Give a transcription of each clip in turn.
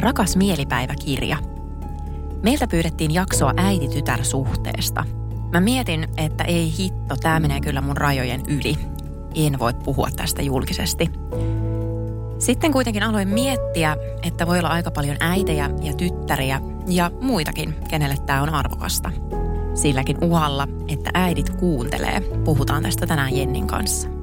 Rakas mielipäiväkirja. Meiltä pyydettiin jaksoa äiti-tytär-suhteesta. Mä mietin, että ei hitto, tää menee kyllä mun rajojen yli. En voi puhua tästä julkisesti. Sitten kuitenkin aloin miettiä, että voi olla aika paljon äitejä ja tyttäriä ja muitakin, kenelle tämä on arvokasta. Silläkin uhalla, että äidit kuuntelee, puhutaan tästä tänään Jennin kanssa.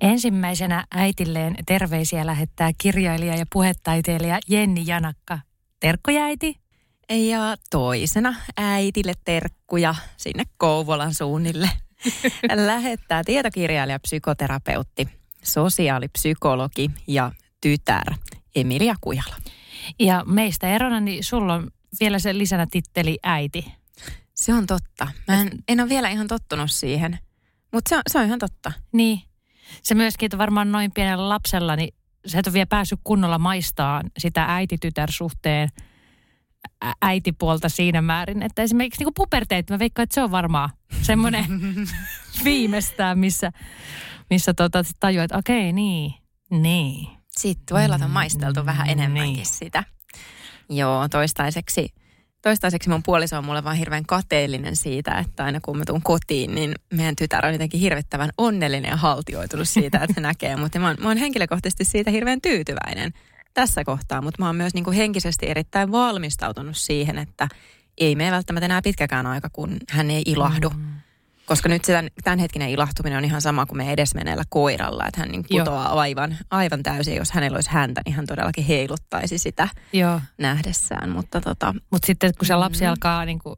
Ensimmäisenä äitilleen terveisiä lähettää kirjailija ja puhetaiteilija Jenni Janakka. Terkkuja äiti. Ja toisena äitille terkkuja sinne Kouvolan suunnille. Lähettää tietokirjailija, psykoterapeutti, sosiaalipsykologi ja tytär Emilia Kujala. Ja meistä erona, niin sulla on vielä se lisänä titteli äiti. Se on totta. Mä en, en ole vielä ihan tottunut siihen, mutta se on, se on ihan totta. Niin. Se myöskin, että varmaan noin pienellä lapsella, niin sä et ole vielä päässyt kunnolla maistaan sitä äiti-tytär-suhteen ä- äitipuolta siinä määrin, että esimerkiksi niin puberteet, mä veikkaan, että se on varmaan semmoinen viimeistään, missä, missä tota, tajuat, että okei, niin, niin. Sitten voi olla maisteltu vähän enemmänkin Niin. sitä. Joo, toistaiseksi, toistaiseksi mun puoliso on mulle vaan hirveän kateellinen siitä, että aina kun mä tuun kotiin, niin meidän tytär on jotenkin hirvittävän onnellinen ja haltioitunut siitä, että se näkee. Mutta mä mä oon henkilökohtaisesti siitä hirveän tyytyväinen tässä kohtaa, mutta mä oon myös niin kuin henkisesti erittäin valmistautunut siihen, että ei mene välttämättä enää pitkäkään aika, kun hän ei ilahdu. Mm. Koska nyt se tämän, tämänhetkinen ilahtuminen on ihan sama kuin me edesmenneellä koiralla, että hän niin Joo. putoaa aivan, aivan täysin. Jos hänellä olisi häntä, niin hän todellakin heiluttaisi sitä Joo. nähdessään. Mutta tota, Mutta sitten kun se Mm. lapsi alkaa niin kuin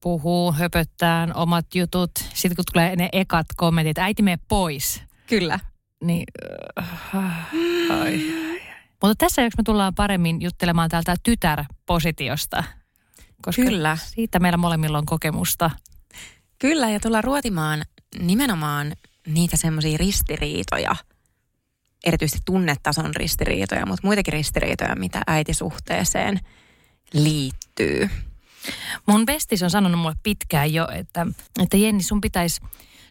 puhuu, höpöttää omat jutut, sitten kun tulee ne ekat kommentit, että äiti mene pois, kyllä. niin äh, ai, ai. Mutta tässä jos me tullaan paremmin juttelemaan täältä tytärpositiosta, koska Kyllä. siitä meillä molemmilla on kokemusta. Kyllä, ja tullaan ruotimaan nimenomaan niitä semmoisia ristiriitoja, erityisesti tunnetason ristiriitoja, mutta muitakin ristiriitoja, mitä äitisuhteeseen liittyy. Mun bestis on sanonut mulle pitkään jo, että, että Jenni, sun pitäisi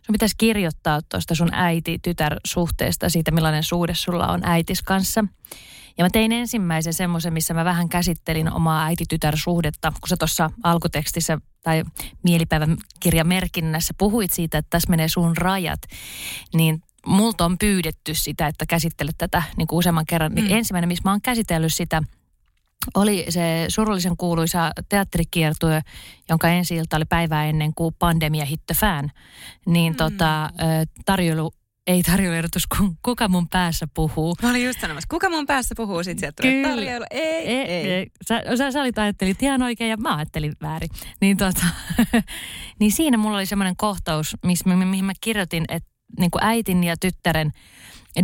sun pitäis kirjoittaa tuosta sun äiti-tytär-suhteesta, siitä millainen suhde sulla on äitis kanssa. Ja mä tein ensimmäisen semmoisen, missä mä vähän käsittelin omaa äiti-tytär-suhdetta, kun sä tuossa alkutekstissä tai mielipäivän kirjan merkinnässä puhuit siitä, että tässä menee sun rajat, niin multa on pyydetty sitä, että käsittelet tätä niin kuin useamman kerran. Niin Mm. ensimmäinen, missä mä oon käsitellyt sitä, oli se surullisen kuuluisa teatterikiertue, jonka ensi ilta oli päivää ennen kuin pandemia hit the fan. Niin Mm. tota, ö, tarjoilu, ei tarjoiluehdotus, kun kuka mun päässä puhuu. Mä olin just sanomassa, kuka mun päässä puhuu sit sieltä tulee tarjoilu? Ei, ei. Ei, ei. Sä, sä, sä olit ajattelit ihan oikein ja mä ajattelin väärin. Niin, tota, niin siinä mulla oli semmoinen kohtaus, missä, mi- mihin mä kirjoitin, että niin kuin äitin ja tyttären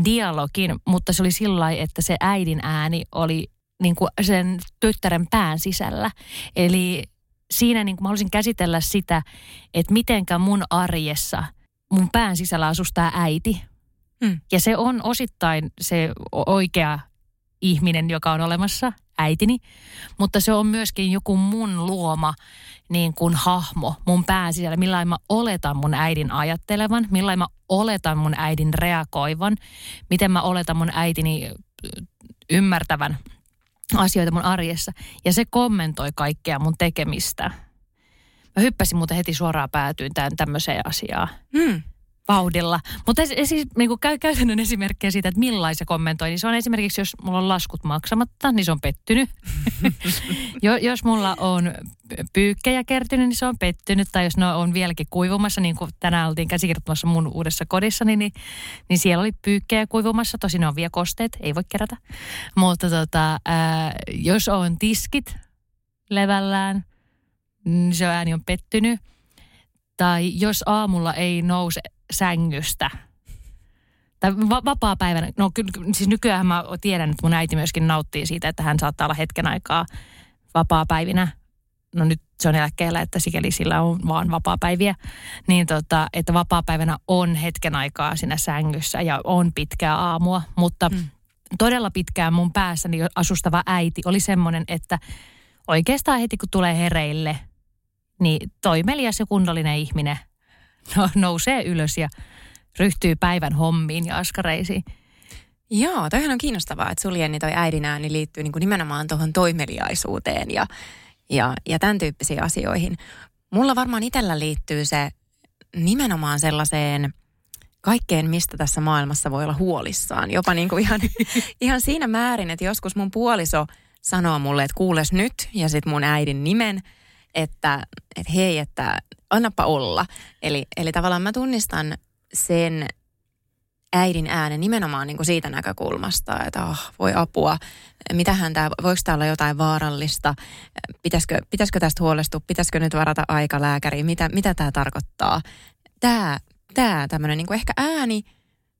dialogin, mutta se oli sillä että se äidin ääni oli niin kuin sen tyttären pään sisällä. Eli siinä niin kuin mä halusin käsitellä sitä, että mitenkä mun arjessa mun pään sisällä asustaa äiti. Hmm. Ja se on osittain se oikea ihminen, joka on olemassa, äitini, mutta se on myöskin joku mun luoma niin kuin hahmo mun pään sisällä, millainen mä oletan mun äidin ajattelevan, millainen mä oletan mun äidin reagoivan, miten mä oletan mun äitini ö, ymmärtävän asioita mun arjessa. Ja se kommentoi kaikkea mun tekemistä. Mä hyppäsin muuten heti suoraan päätyyn tämän tämmöiseen asiaan Hmm. vauhdilla. Mutta siis niin kuin käy, käytännön esimerkkejä siitä, että millainen se kommentoi, niin se on esimerkiksi, jos mulla on laskut maksamatta, niin se on pettynyt. jo, jos mulla on pyykkejä kertynyt, niin se on pettynyt. Tai jos ne on vieläkin kuivumassa, niin kuin tänään oltiin käsikirjoittamassa mun uudessa kodissani, niin, niin siellä oli pyykkejä kuivumassa. Tosin ne on vielä kosteet, ei voi kerätä. Mutta tota, ää, jos on tiskit levällään, niin se ääni on pettynyt. Tai jos aamulla ei nouse sängystä – tai va- vapaa-päivänä, no kyllä, siis nykyään mä tiedän, että mun äiti myöskin nauttii siitä, että hän saattaa olla hetken aikaa vapaa-päivinä. No nyt se on eläkkeellä, että sikäli sillä on vaan vapaa-päiviä. Niin tota, että vapaa-päivänä on hetken aikaa siinä sängyssä ja on pitkää aamua, mutta mm. todella pitkään mun päässäni asustava äiti oli semmoinen, että oikeastaan heti kun tulee hereille, niin toimelias ja kunnollinen ihminen no, nousee ylös ja ryhtyy päivän hommiin ja askareisiin. Joo, toihan on kiinnostavaa, että sul Jenni toi äidin ääni liittyy niin kuin nimenomaan tuohon toimeliaisuuteen ja, ja, ja tämän tyyppisiin asioihin. Mulla varmaan itsellä liittyy se nimenomaan sellaiseen kaikkeen, mistä tässä maailmassa voi olla huolissaan. Jopa niin kuin ihan, ihan siinä määrin, että joskus mun puoliso sanoo mulle, että kuules nyt, ja sitten mun äidin nimen, että, että hei, että annapa olla. Eli, eli tavallaan mä tunnistan sen äidin äänen nimenomaan niin kuin siitä näkökulmasta, että oh, voi apua, mitähän tämä, voiko tämä olla jotain vaarallista, pitäisikö, pitäisikö tästä huolestua, pitäisikö nyt varata aika lääkäriin, mitä, mitä tämä tarkoittaa. Tämä, tämä tämmöinen niin kuin ehkä ääni,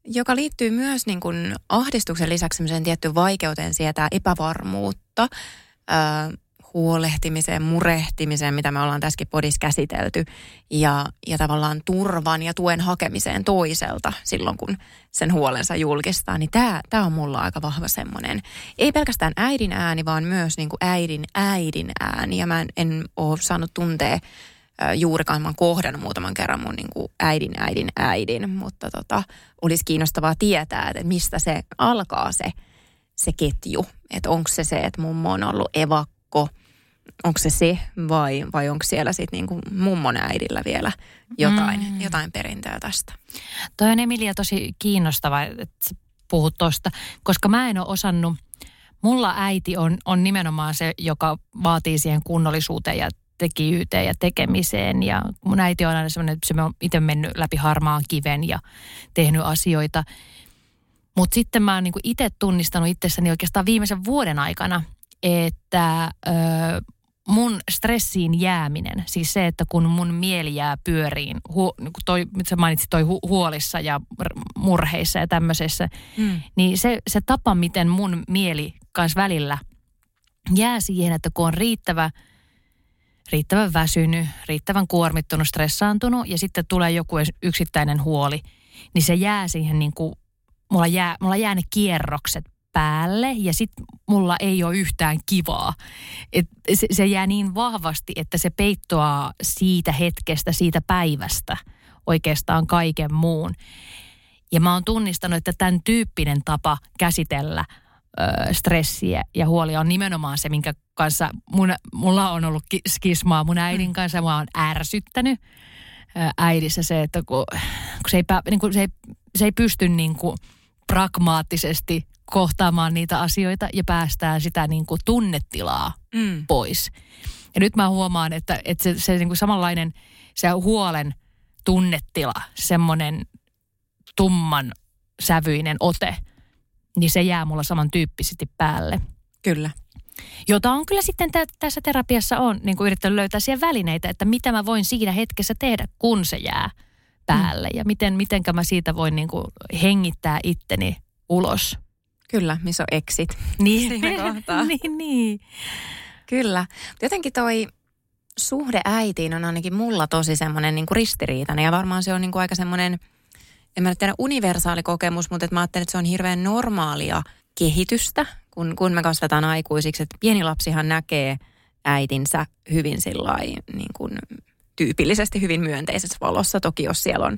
joka liittyy myös niin kuin ahdistuksen lisäksi tiettyyn vaikeuteen sietää epävarmuutta, huolehtimiseen, murehtimiseen, mitä me ollaan tässäkin podissa käsitelty, ja, ja tavallaan turvan ja tuen hakemiseen toiselta silloin, kun sen huolensa julkistaa, niin tämä, tämä on mulla aika vahva semmoinen, ei pelkästään äidin ääni, vaan myös niin kuin äidin äidin ääni, ja mä en, en ole saanut tuntea juurikaan, mä oon kohdannut muutaman kerran mun niin kuin äidin äidin äidin, mutta tota, olisi kiinnostavaa tietää, että mistä se alkaa se, se ketju, että onko se se, että mummo on ollut evakko – onko se se vai, vai onko siellä sitten niinku mummon äidillä vielä jotain, mm. jotain perintöä tästä? Toi on Emilia tosi kiinnostava, että puhut tuosta, koska mä en ole osannut, mulla äiti on, on nimenomaan se, joka vaatii siihen kunnollisuuteen ja tekijyyteen ja tekemiseen. Ja mun äiti on aina sellainen, että se on itse mennyt läpi harmaan kiven ja tehnyt asioita. Mutta sitten mä oon niinku itse tunnistanut itsessäni oikeastaan viimeisen vuoden aikana, että ö, mun stressiin jääminen, siis se, että kun mun mieli jää pyöriin, hu, niin toi, mitä mainitsit, toi hu, huolissa ja murheissa ja tämmöisessä, mm. niin se, se tapa, miten mun mieli kanssa välillä jää siihen, että kun on riittävä, riittävän väsynyt, riittävän kuormittunut, stressaantunut ja sitten tulee joku yksittäinen huoli, niin se jää siihen niin kuin, mulla jää, mulla jää ne kierrokset päälle ja sitten mulla ei ole yhtään kivaa. Et se, se jää niin vahvasti, että se peittoaa siitä hetkestä, siitä päivästä oikeastaan kaiken muun. Ja mä oon tunnistanut, että tämän tyyppinen tapa käsitellä ö, stressiä ja huolia on nimenomaan se, minkä kanssa mun, mulla on ollut skismaa mun äidin mm. kanssa. Mä oon ärsyttänyt äidissä se, että kun, kun se, ei, niin kun se, ei, se ei pysty niin kuin pragmaattisesti kohtaamaan niitä asioita ja päästään sitä niin kuin tunnetilaa mm. pois. Ja nyt mä huomaan, että, että se, se niin kuin samanlainen se huolen tunnetila, semmoinen tumman sävyinen ote, niin se jää mulla samantyyppisesti päälle. Kyllä. Jota on kyllä sitten tä- tässä terapiassa on niin kuin yrittänyt löytää siihen välineitä, että mitä mä voin siinä hetkessä tehdä, kun se jää päälle. Mm. Ja miten, mitenkä mä siitä voin niin kuin hengittää itteni ulos. Kyllä, missä on exit niin. siinä kohtaa. niin, niin. Kyllä. Jotenkin toi suhde äitiin on ainakin mulla tosi semmoinen niin ristiriitainen ja varmaan se on niin kuin aika semmoinen, en mä nyt tiedä universaali kokemus, mutta että mä ajattelen, että se on hirveän normaalia kehitystä, kun, kun me kasvetaan aikuisiksi. Että pieni lapsihan näkee äitinsä hyvin sillä niin kuin tyypillisesti hyvin myönteisessä valossa. Toki jos siellä on,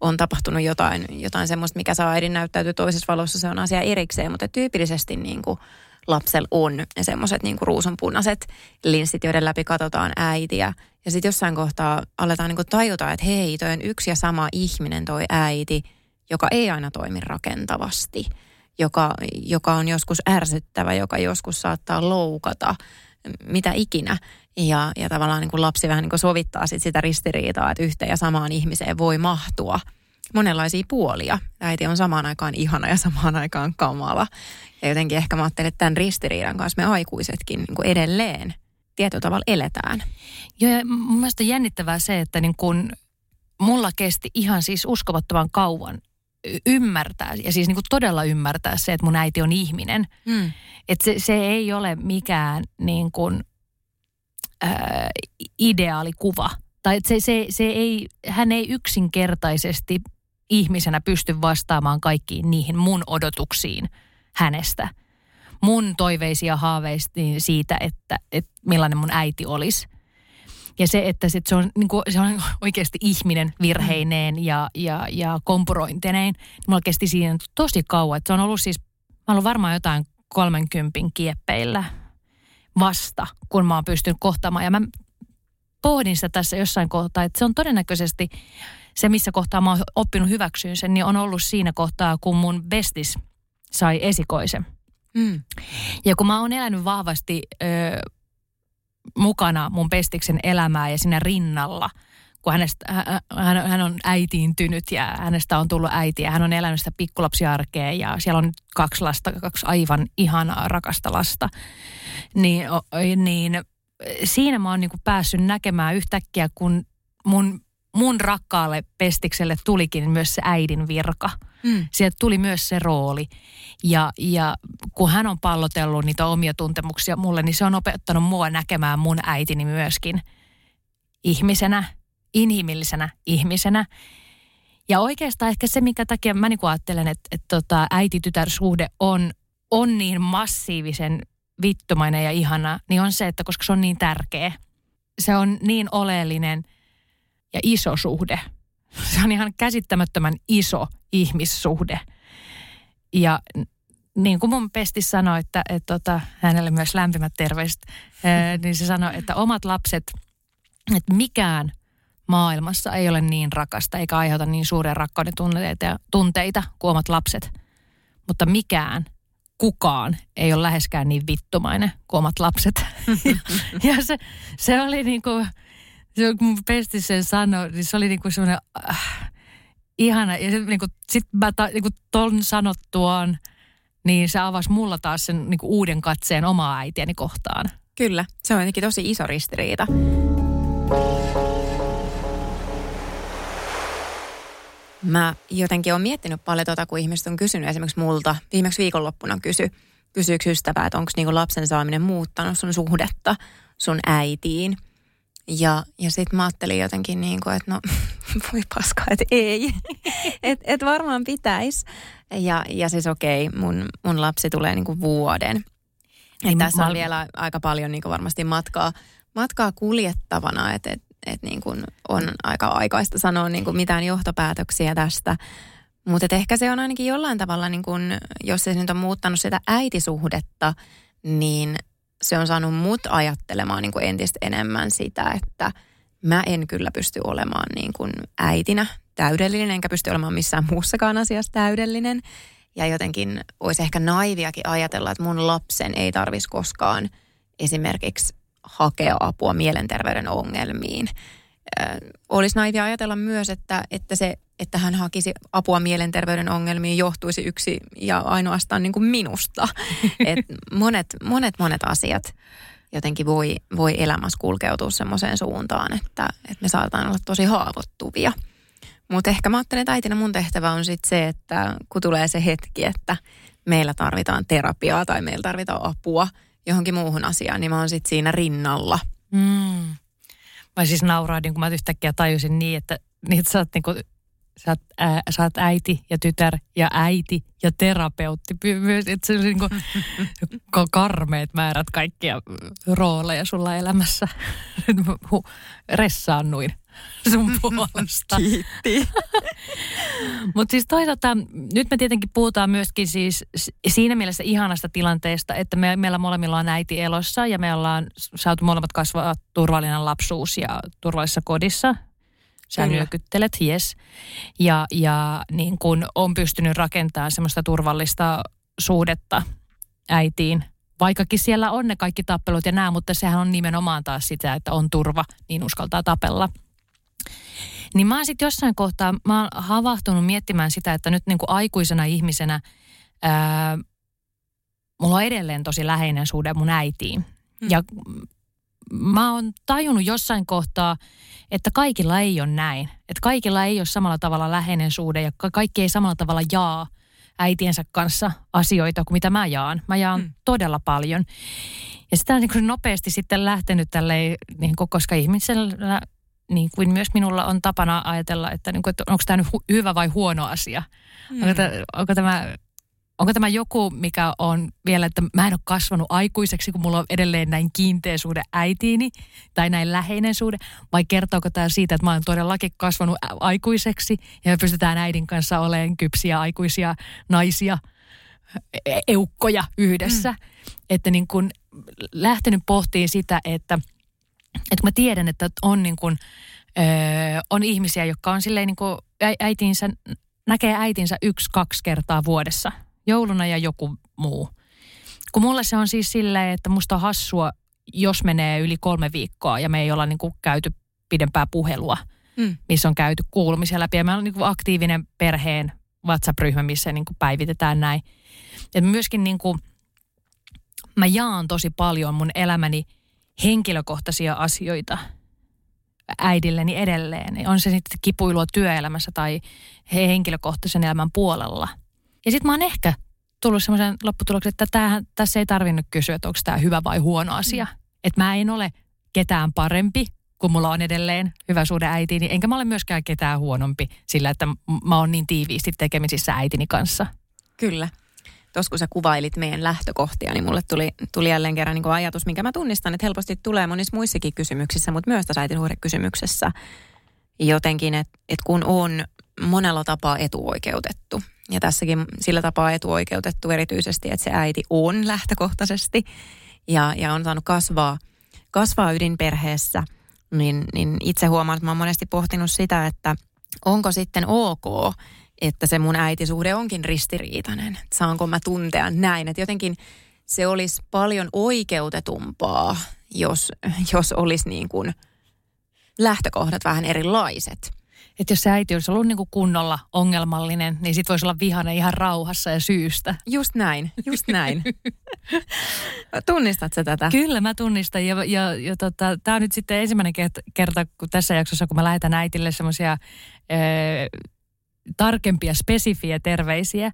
on tapahtunut jotain, jotain semmoista, mikä saa äidin näyttäytyä toisessa valossa, se on asia erikseen. Mutta tyypillisesti niin kuin lapsella on semmoiset niin ruusunpunaiset linssit, joiden läpi katsotaan äitiä. Ja sitten jossain kohtaa aletaan niin kuin tajuta, että hei, toi on yksi ja sama ihminen toi äiti, joka ei aina toimi rakentavasti, joka, joka on joskus ärsyttävä, joka joskus saattaa loukata – mitä ikinä. Ja, ja tavallaan niin kuin lapsi vähän niin kuin sovittaa sit sitä ristiriitaa, että yhteen ja samaan ihmiseen voi mahtua monenlaisia puolia. Äiti on samaan aikaan ihana ja samaan aikaan kamala. Ja jotenkin ehkä mä ajattelen, että tämän ristiriidan kanssa me aikuisetkin niin kuin edelleen tietyllä tavalla eletään. Joo, ja mun mielestä on jännittävää se, että niin kun mulla kesti ihan siis uskomattoman kauan ymmärtää, ja siis niin kuin todella ymmärtää se, että mun äiti on ihminen. Mm. Että se, se ei ole mikään niin kuin, äh, ideaalikuva. Tai se, se, se ei, hän ei yksinkertaisesti ihmisenä pysty vastaamaan kaikkiin niihin mun odotuksiin hänestä. Mun toiveisia haaveistiin siitä, että, että millainen mun äiti olisi. Ja se, että sit se, on, niin kuin, se on oikeasti ihminen virheineen ja, ja, ja kompurointineen, niin mulla kesti siinä tosi kauan. Että se on ollut siis, mä ollut varmaan jotain 30 kieppeillä vasta, kun mä oon pystynyt kohtaamaan. Ja mä pohdin sitä tässä jossain kohtaa, että se on todennäköisesti se, missä kohtaa mä oon oppinut hyväksyyn sen, niin on ollut siinä kohtaa, kun mun bestis sai esikoisen. Mm. Ja kun mä oon elänyt vahvasti ö, mukana mun pestiksen elämää ja siinä rinnalla, kun hänestä, hän, hän on äitiintynyt ja hänestä on tullut äiti ja hän on elänyt sitä pikkulapsiarkea ja siellä on kaksi lasta, kaksi aivan ihanaa rakasta lasta, niin, niin siinä mä oon niin päässyt näkemään yhtäkkiä, kun mun, mun rakkaalle pestikselle tulikin myös se äidin virka. Mm. Sieltä tuli myös se rooli. Ja, ja kun hän on pallotellut niitä omia tuntemuksia mulle, niin se on opettanut mua näkemään mun äitini myöskin ihmisenä, inhimillisenä ihmisenä. Ja oikeastaan ehkä se, mikä takia mä niin ajattelen, että, että tota, äiti-tytär-suhde on, on niin massiivisen vittumainen ja ihana, niin on se, että koska se on niin tärkeä. Se on niin oleellinen ja iso suhde. Se on ihan käsittämättömän iso ihmissuhde. Ja niin kuin mun pesti sanoi, että, että että tota, hänelle myös lämpimät terveiset, niin se sanoi, että omat lapset, että mikään maailmassa ei ole niin rakasta eikä aiheuta niin suuria rakkauden tunteita, tunteita kuin omat lapset. Mutta mikään, kukaan ei ole läheskään niin vittumainen kuin omat lapset. ja, ja se, se oli niin kuin, se, kun pesti sen sanoi, niin se oli niin kuin semmoinen äh, ihana. Ja niin kuin, sit mä ta, niin kuin ton sanottuaan, niin se avasi mulla taas sen niin kuin uuden katseen omaa äitiäni kohtaan. Kyllä, se on jotenkin tosi iso ristiriita. Mä jotenkin olen miettinyt paljon tota, kun ihmiset on kysynyt esimerkiksi multa, viimeksi viikonloppuna kysy, kysyykö ystävää, että onko niinku lapsen saaminen muuttanut sun suhdetta sun äitiin. Ja, ja sitten mä ajattelin jotenkin niin kuin, että no voi paska, että ei. että et varmaan pitäisi. Ja, ja siis okei, okay, mun, mun lapsi tulee niin kuin vuoden. Niin, tässä on vielä aika paljon niin kuin varmasti matkaa, matkaa kuljettavana, että et, et niin kuin on aika aikaista sanoa niin kuin mitään johtopäätöksiä tästä. Mutta ehkä se on ainakin jollain tavalla, niin kuin, jos se nyt on muuttanut sitä äitisuhdetta, niin se on saanut mut ajattelemaan niin entistä enemmän sitä, että mä en kyllä pysty olemaan niin kuin äitinä täydellinen, enkä pysty olemaan missään muussakaan asiassa täydellinen. Ja jotenkin olisi ehkä naiviakin ajatella, että mun lapsen ei tarvitsisi koskaan esimerkiksi hakea apua mielenterveyden ongelmiin. Ö, olisi naivia ajatella myös, että, että se että hän hakisi apua mielenterveyden ongelmiin johtuisi yksi ja ainoastaan niin kuin minusta. Et monet, monet, monet asiat jotenkin voi, voi elämässä kulkeutua semmoiseen suuntaan, että, että me saataan olla tosi haavoittuvia. Mutta ehkä mä ajattelen, että äitinä mun tehtävä on sitten se, että kun tulee se hetki, että meillä tarvitaan terapiaa tai meillä tarvitaan apua johonkin muuhun asiaan, niin mä oon sitten siinä rinnalla. Mm. Mä siis nauraadin, kun mä yhtäkkiä tajusin niin, että, niin, että sä oot niinku sä oot, ää, sä oot äiti ja tytär ja äiti ja terapeutti. Myös, että se on niin kuin karmeet määrät kaikkia rooleja sulla elämässä. Ressaannuin sun puolesta. Kiitti. Mutta siis toisaalta, nyt me tietenkin puhutaan myöskin siis siinä mielessä ihanasta tilanteesta, että me, meillä molemmilla on äiti elossa ja me ollaan saatu molemmat kasvaa turvallinen lapsuus ja turvallisessa kodissa Sä Kyllä. nyökyttelet, yes. Ja, ja niin kun on pystynyt rakentamaan semmoista turvallista suhdetta äitiin vaikkakin siellä on ne kaikki tappelut ja nämä, mutta sehän on nimenomaan taas sitä, että on turva, niin uskaltaa tapella. Niin mä oon sitten jossain kohtaa, mä oon havahtunut miettimään sitä, että nyt niin kuin aikuisena ihmisenä ää, mulla on edelleen tosi läheinen suhde mun äitiin. Hmm. Ja mä oon tajunnut jossain kohtaa, että kaikilla ei ole näin. Että kaikilla ei ole samalla tavalla läheinen suhde ja kaikki ei samalla tavalla jaa äitiensä kanssa asioita kuin mitä mä jaan. Mä jaan hmm. todella paljon. Ja sitä on niin nopeasti sitten lähtenyt tälleen, niin kuin, koska ihmisellä, niin kuin myös minulla on tapana ajatella, että, niin kuin, että onko tämä nyt hu- hyvä vai huono asia. Hmm. Onko, tämä, onko tämä Onko tämä joku, mikä on vielä, että mä en ole kasvanut aikuiseksi, kun mulla on edelleen näin kiinteä suhde äitiini tai näin läheinen suhde? Vai kertooko tämä siitä, että mä oon todellakin kasvanut aikuiseksi ja me pystytään äidin kanssa olemaan kypsiä aikuisia naisia, e-, eukkoja yhdessä? Mm. Että niin kun lähtenyt pohtiin sitä, että, että mä tiedän, että on niin kun, öö, on ihmisiä, jotka on silleen niin kuin äitinsä, näkee äitinsä yksi, kaksi kertaa vuodessa – jouluna ja joku muu. Kun mulle se on siis silleen, että musta on hassua, jos menee yli kolme viikkoa ja me ei olla niin kuin käyty pidempää puhelua, mm. missä on käyty kuulumisia läpi. Ja meillä on niin kuin aktiivinen perheen WhatsApp-ryhmä, missä niin kuin päivitetään näin. Et myöskin niin kuin, mä jaan tosi paljon mun elämäni henkilökohtaisia asioita äidilleni edelleen. On se sitten kipuilua työelämässä tai henkilökohtaisen elämän puolella – ja sitten mä oon ehkä tullut semmoisen lopputuloksen, että tämähän, tässä ei tarvinnut kysyä, että onko tämä hyvä vai huono asia. Mm. Että mä en ole ketään parempi, kun mulla on edelleen hyvä suhde äitiini, enkä mä ole myöskään ketään huonompi sillä, että mä oon niin tiiviisti tekemisissä äitini kanssa. Kyllä. Tuossa kun sä kuvailit meidän lähtökohtia, niin mulle tuli, tuli jälleen kerran niin ajatus, minkä mä tunnistan, että helposti tulee monissa muissakin kysymyksissä, mutta myös tässä äitinuhdekysymyksessä jotenkin, että, että kun on monella tapaa etuoikeutettu, ja tässäkin sillä tapaa etuoikeutettu erityisesti, että se äiti on lähtökohtaisesti ja, ja on saanut kasvaa, kasvaa ydinperheessä, niin, niin itse huomaan, että mä oon monesti pohtinut sitä, että onko sitten ok, että se mun äitisuhde onkin ristiriitainen. Saanko mä tuntea näin, että jotenkin se olisi paljon oikeutetumpaa, jos, jos olisi niin kuin lähtökohdat vähän erilaiset että jos se äiti olisi ollut niin kuin kunnolla ongelmallinen, niin sit voisi olla vihane ihan rauhassa ja syystä. Just näin, just näin. Tunnistat sä tätä? Kyllä mä tunnistan ja, ja, ja tota, tämä on nyt sitten ensimmäinen kerta kun tässä jaksossa, kun mä lähetän äitille semmoisia tarkempia, spesifiä terveisiä,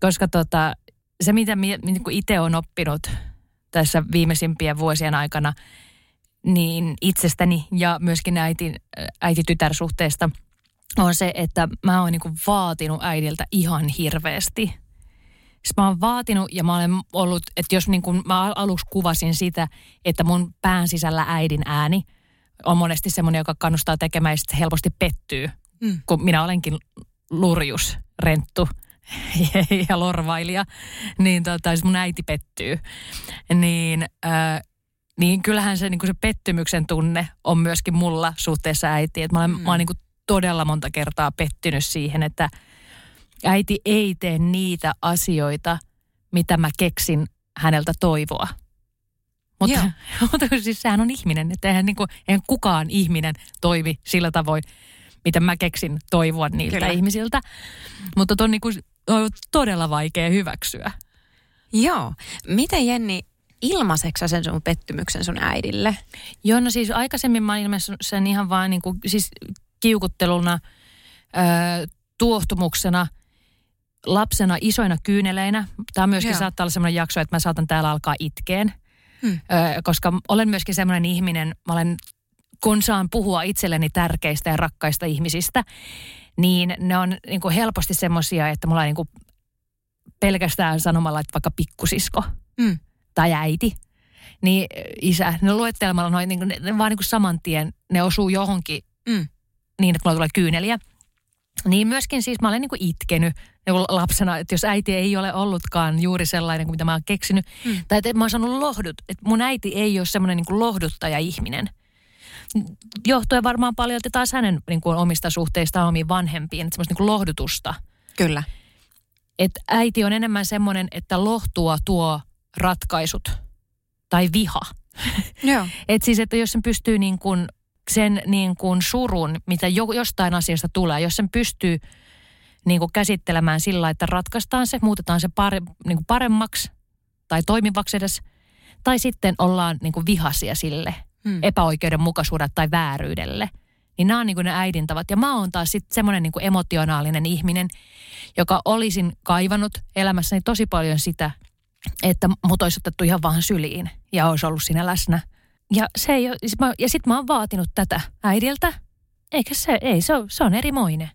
koska tota, se mitä niin itse on oppinut tässä viimeisimpien vuosien aikana – niin itsestäni ja myöskin äiti, äiti-tytärsuhteesta on se, että mä oon niin vaatinut äidiltä ihan hirveästi. Siis mä oon vaatinut ja mä olen ollut, että jos niin kuin mä aluksi kuvasin sitä, että mun pään sisällä äidin ääni on monesti semmoinen, joka kannustaa tekemään ja helposti pettyy, mm. kun minä olenkin lurjus, renttu ja lorvailija, niin tota, siis mun äiti pettyy. Niin äh, niin kyllähän se, niin se pettymyksen tunne on myöskin mulla suhteessa äitiin. Että mä olen, mm. mä olen niin todella monta kertaa pettynyt siihen, että äiti ei tee niitä asioita, mitä mä keksin häneltä toivoa. Mutta, mutta siis sehän on ihminen, että eihän, niin kuin, eihän kukaan ihminen toimi sillä tavoin, mitä mä keksin toivoa niiltä Kyllä. ihmisiltä. Mutta on, niin kuin, on todella vaikea hyväksyä. Joo. Miten Jenni, ilmaiseksi sen sun pettymyksen sun äidille? Joo, no siis aikaisemmin mä ilmaisen sen ihan vaan niin kuin, siis kiukutteluna, ö, tuohtumuksena, lapsena isoina kyyneleinä. Tämä myöskin Joo. saattaa olla sellainen jakso, että mä saatan täällä alkaa itkeen. Hmm. Ö, koska olen myöskin sellainen ihminen, mä olen, kun saan puhua itselleni tärkeistä ja rakkaista ihmisistä, niin ne on niin kuin helposti semmoisia, että mulla on niin kuin pelkästään sanomalla, että vaikka pikkusisko. Hmm tai äiti, niin isä, ne luettelemalla noin, niin ne, ne vaan niin kuin saman tien, ne osuu johonkin mm. niin, että mulla tulee kyyneliä. Niin myöskin siis mä olen niin kuin itkenyt niin lapsena, että jos äiti ei ole ollutkaan juuri sellainen kuin mitä mä oon keksinyt. Mm. Tai että mä oon saanut lohdut, että mun äiti ei ole semmoinen niin kuin lohduttaja-ihminen. Johtuen varmaan paljon taas hänen niin kuin omista suhteistaan omiin vanhempiin, että semmoista niin kuin lohdutusta. Kyllä. Että äiti on enemmän semmoinen, että lohtua tuo ratkaisut tai viha. Joo. Et siis, että jos sen pystyy niin kuin sen niin kuin surun, mitä jo, jostain asiasta tulee, jos sen pystyy niin kuin käsittelemään sillä että ratkaistaan se, muutetaan se pare, niin kuin paremmaksi tai toimivaksi edes, tai sitten ollaan niin kuin vihaisia sille Hmm. epäoikeudenmukaisuudelle tai vääryydelle. Niin nämä on niin kuin ne äidin tavat. Ja mä oon taas sitten semmoinen niin emotionaalinen ihminen, joka olisin kaivannut elämässäni tosi paljon sitä, että mut olisi otettu ihan vaan syliin ja olisi ollut siinä läsnä. Ja, se ei, ole- siis ja sitten mä oon vaatinut tätä äidiltä. Eikä se, ei, se on, se on erimoinen.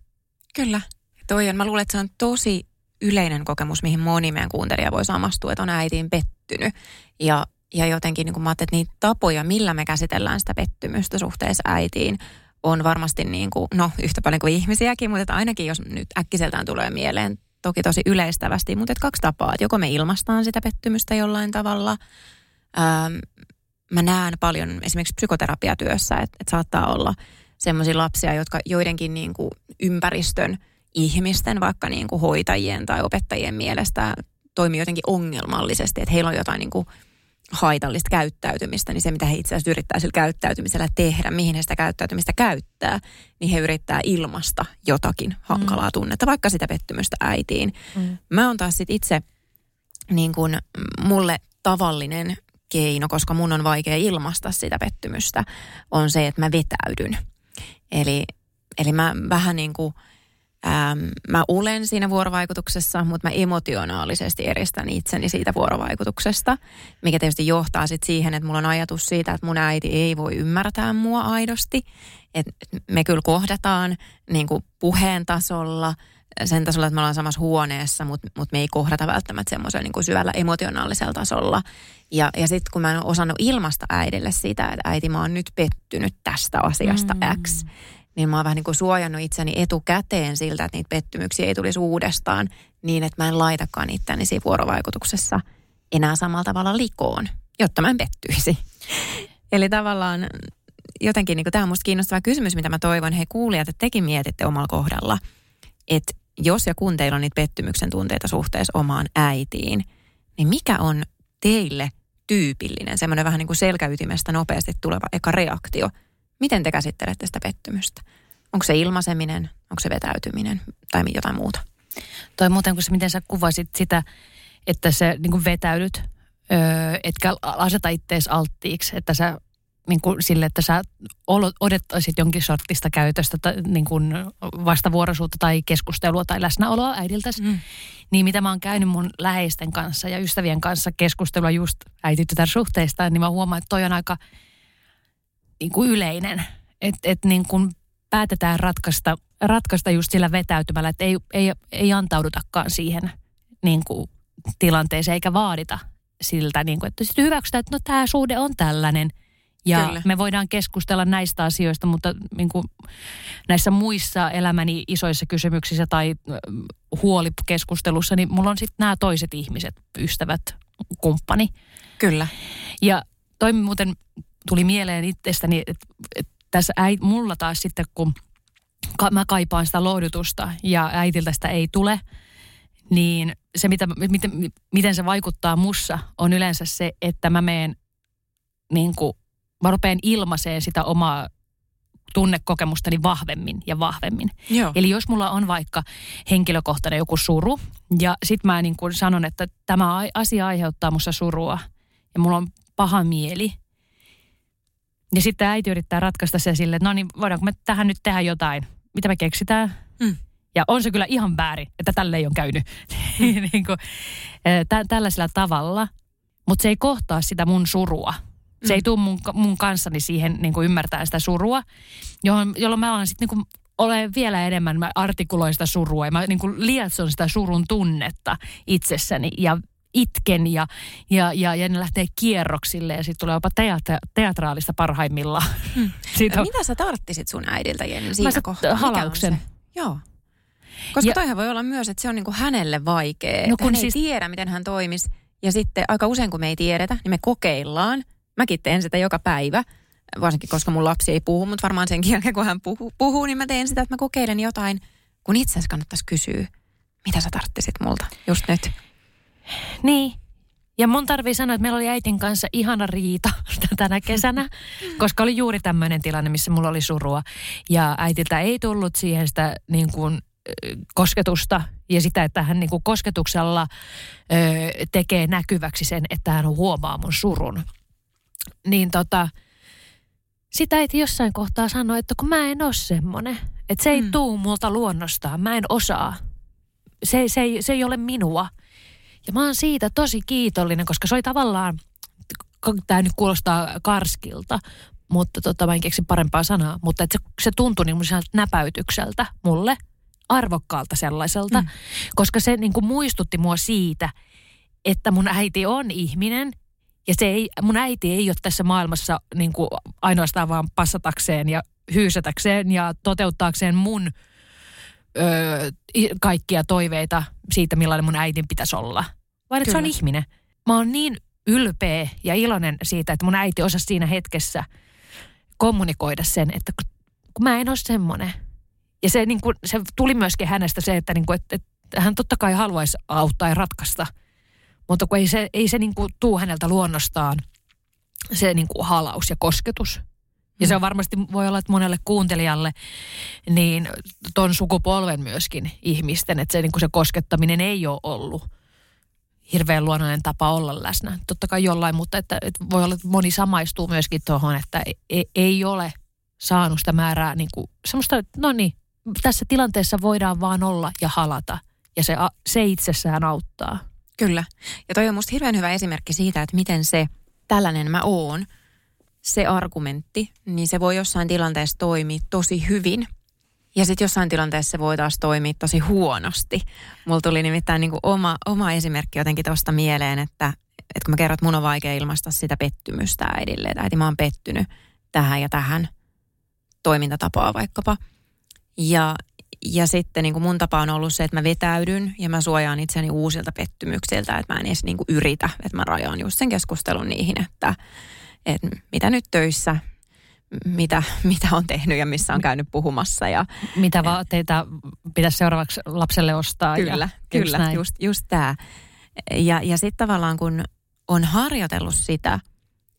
Kyllä. Toi on, mä luulen, että se on tosi yleinen kokemus, mihin moni meidän kuuntelija voi samastua, että on äitiin pettynyt. Ja, ja jotenkin niin kuin mä ajattelin, että niitä tapoja, millä me käsitellään sitä pettymystä suhteessa äitiin, on varmasti niin kuin, no yhtä paljon kuin ihmisiäkin, mutta ainakin jos nyt äkkiseltään tulee mieleen, toki tosi yleistävästi, mutta että kaksi tapaa, että joko me ilmastaan sitä pettymystä jollain tavalla, ähm, mä näen paljon esimerkiksi psykoterapiatyössä, että, että saattaa olla sellaisia lapsia, jotka joidenkin niin kuin ympäristön ihmisten, vaikka niin kuin hoitajien tai opettajien mielestä toimii jotenkin ongelmallisesti, että heillä on jotain niin kuin haitallista käyttäytymistä, niin se mitä he itse asiassa yrittää sillä käyttäytymisellä tehdä, mihin he sitä käyttäytymistä käyttää, niin he yrittää ilmasta jotakin hankalaa tunnetta, vaikka sitä pettymystä äitiin. Mm. Mä oon taas sit itse niin kuin mm, mulle tavallinen keino, koska mun on vaikea ilmaista sitä pettymystä, on se, että mä vetäydyn. Eli, eli mä vähän niin kuin, äm, mä ulen siinä vuorovaikutuksessa, mutta mä emotionaalisesti eristän itseni siitä vuorovaikutuksesta, mikä tietysti johtaa sitten siihen, että mulla on ajatus siitä, että mun äiti ei voi ymmärtää mua aidosti. Että me kyllä kohdataan niin kuin puheen tasolla, sen tasolla, että me ollaan samassa huoneessa, mutta mut me ei kohdata välttämättä semmoisella niin syvällä emotionaalisella tasolla. Ja, ja sitten kun mä en ole osannut ilmasta äidille sitä, että äiti mä oon nyt pettynyt tästä asiasta mm. X, niin mä oon vähän niin kuin suojannut itseni etukäteen siltä, että niitä pettymyksiä ei tulisi uudestaan niin, että mä en laitakaan itteni siinä vuorovaikutuksessa enää samalla tavalla likoon, jotta mä en pettyisi. Eli tavallaan jotenkin niin tämä on musta kiinnostava kysymys, mitä mä toivon, hei kuulijat, että tekin mietitte omalla kohdalla, että jos ja kun teillä on niitä pettymyksen tunteita suhteessa omaan äitiin, niin mikä on teille tyypillinen, semmoinen vähän niin kuin selkäytimestä nopeasti tuleva eka reaktio? Miten te käsittelette sitä pettymystä? Onko se ilmaiseminen, onko se vetäytyminen tai jotain muuta? Toi muuten, kun se, miten sä kuvasit sitä, että sä niin kuin vetäydyt, öö, etkä aseta ittees alttiiksi, että sä niin kuin sille, että sä odottaisit jonkin sortista käytöstä, tai, niin kuin vastavuoroisuutta tai keskustelua tai läsnäoloa äidiltäsi. Mm. Niin mitä mä oon käynyt mun läheisten kanssa ja ystävien kanssa keskustelua just äiti suhteista, niin mä huomaan, että toi on aika niin kuin yleinen. Että et niin kuin päätetään ratkaista, ratkaista just sillä vetäytymällä, että ei, ei, ei antaudutakaan siihen niin kuin tilanteeseen eikä vaadita siltä, niin kuin, että sitten hyväksytään, että no tämä suhde on tällainen. Ja Kyllä. Me voidaan keskustella näistä asioista, mutta niin kuin näissä muissa elämäni isoissa kysymyksissä tai ö, huolikeskustelussa, niin mulla on sitten nämä toiset ihmiset, ystävät, kumppani. Kyllä. Ja toi muuten tuli mieleen itsestäni, että, että tässä äi, mulla taas sitten, kun ka, mä kaipaan sitä lohdutusta ja äitiltä sitä ei tule, niin se, mitä, miten, miten se vaikuttaa mussa, on yleensä se, että mä meen niin kuin, mä rupean ilmaiseen sitä omaa tunnekokemustani vahvemmin ja vahvemmin. Joo. Eli jos mulla on vaikka henkilökohtainen joku suru, ja sit mä niin kuin sanon, että tämä asia aiheuttaa musta surua, ja mulla on paha mieli, ja sitten äiti yrittää ratkaista se silleen, että no niin, voidaanko me tähän nyt tehdä jotain? Mitä me keksitään? Mm. Ja on se kyllä ihan väärin, että tälle ei ole käynyt niin kuin, tä- tällaisella tavalla. Mutta se ei kohtaa sitä mun surua. Se ei Mm. tule mun, mun kanssani siihen niin kuin ymmärtää sitä surua, johon, jolloin mä alan sitten niin kuin ole vielä enemmän, mä artikuloin sitä surua ja mä niin kuin lietson sitä surun tunnetta itsessäni ja itken ja, ja, ja, ja ne lähtee kierroksille ja sitten tulee jopa teatra, teatraalista parhaimmillaan. Mm. Siitä on, Mitä sä tarttisit sun äidiltä, Jenni, siinä sat- kohtaa? Halauksen. se? Joo. Koska ja, toihan voi olla myös, että se on niinku hänelle vaikea. No kun hän ei siis- tiedä, miten hän toimisi. Ja sitten aika usein, kun me ei tiedetä, niin me kokeillaan. Mäkin teen sitä joka päivä, varsinkin koska mun lapsi ei puhu, mutta varmaan senkin jälkeen, kun hän puhuu, puhuu niin mä teen sitä, että mä kokeilen jotain, kun itse asiassa kannattaisi kysyä, mitä sä tarttisit multa just nyt. Niin. Ja mun tarvii sanoa, että meillä oli äitin kanssa ihana riita tänä kesänä, koska oli juuri tämmöinen tilanne, missä mulla oli surua. Ja äitiltä ei tullut siihen sitä niin kuin, kosketusta ja sitä, että hän niin kuin kosketuksella ö, tekee näkyväksi sen, että hän huomaa mun surun. Niin tota, sitä äiti jossain kohtaa sanoi, että kun mä en ole semmoinen, että se ei mm. tuu multa luonnostaan, mä en osaa. Se, se, ei, se ei ole minua. Ja mä oon siitä tosi kiitollinen, koska se oli tavallaan, tämä nyt kuulostaa karskilta, mutta tota, mä en keksi parempaa sanaa, mutta se, se tuntui niin näpäytykseltä mulle, arvokkaalta sellaiselta, mm. koska se niin kuin muistutti mua siitä, että mun äiti on ihminen ja se ei, mun äiti ei ole tässä maailmassa niin kuin ainoastaan vaan passatakseen ja hyysätäkseen ja toteuttaakseen mun öö, kaikkia toiveita siitä, millainen mun äitin pitäisi olla. Vaan että se on ihminen. Mä oon niin ylpeä ja iloinen siitä, että mun äiti osasi siinä hetkessä kommunikoida sen, että kun mä en ole semmoinen. Ja se, niin kuin, se tuli myöskin hänestä se, että, niin kuin, että, että hän totta kai haluaisi auttaa ja ratkaista. Mutta kun ei se, ei se niin kuin tuu häneltä luonnostaan se niin kuin halaus ja kosketus. Ja se on varmasti, voi olla, että monelle kuuntelijalle, niin ton sukupolven myöskin ihmisten, että se, niin kuin se koskettaminen ei ole ollut hirveän luonnollinen tapa olla läsnä. Totta kai jollain, mutta että, että voi olla, että moni samaistuu myöskin tuohon, että ei, ei ole saanut sitä määrää niin kuin semmoista, no niin, tässä tilanteessa voidaan vaan olla ja halata. Ja se, se itsessään auttaa. Kyllä. Ja toi on musta hirveän hyvä esimerkki siitä, että miten se tällainen mä oon, se argumentti, niin se voi jossain tilanteessa toimia tosi hyvin. Ja sitten jossain tilanteessa se voi taas toimia tosi huonosti. Mulla tuli nimittäin niin kuin oma, oma esimerkki jotenkin tuosta mieleen, että, että kun mä kerron, että mun on vaikea ilmaista sitä pettymystä äidille, että äiti mä oon pettynyt tähän ja tähän toimintatapaa vaikkapa. Ja, ja sitten niin kuin mun tapa on ollut se, että mä vetäydyn ja mä suojaan itseni uusilta pettymyksiltä, että mä en edes niin kuin yritä, että mä rajaan just sen keskustelun niihin, että, että mitä nyt töissä, mitä, mitä on tehnyt ja missä on käynyt puhumassa. Ja, mitä vaatteita pitäisi seuraavaksi lapselle ostaa. Kyllä, ja kyllä, just, just, just tämä. Ja, ja sitten tavallaan kun on harjoitellut sitä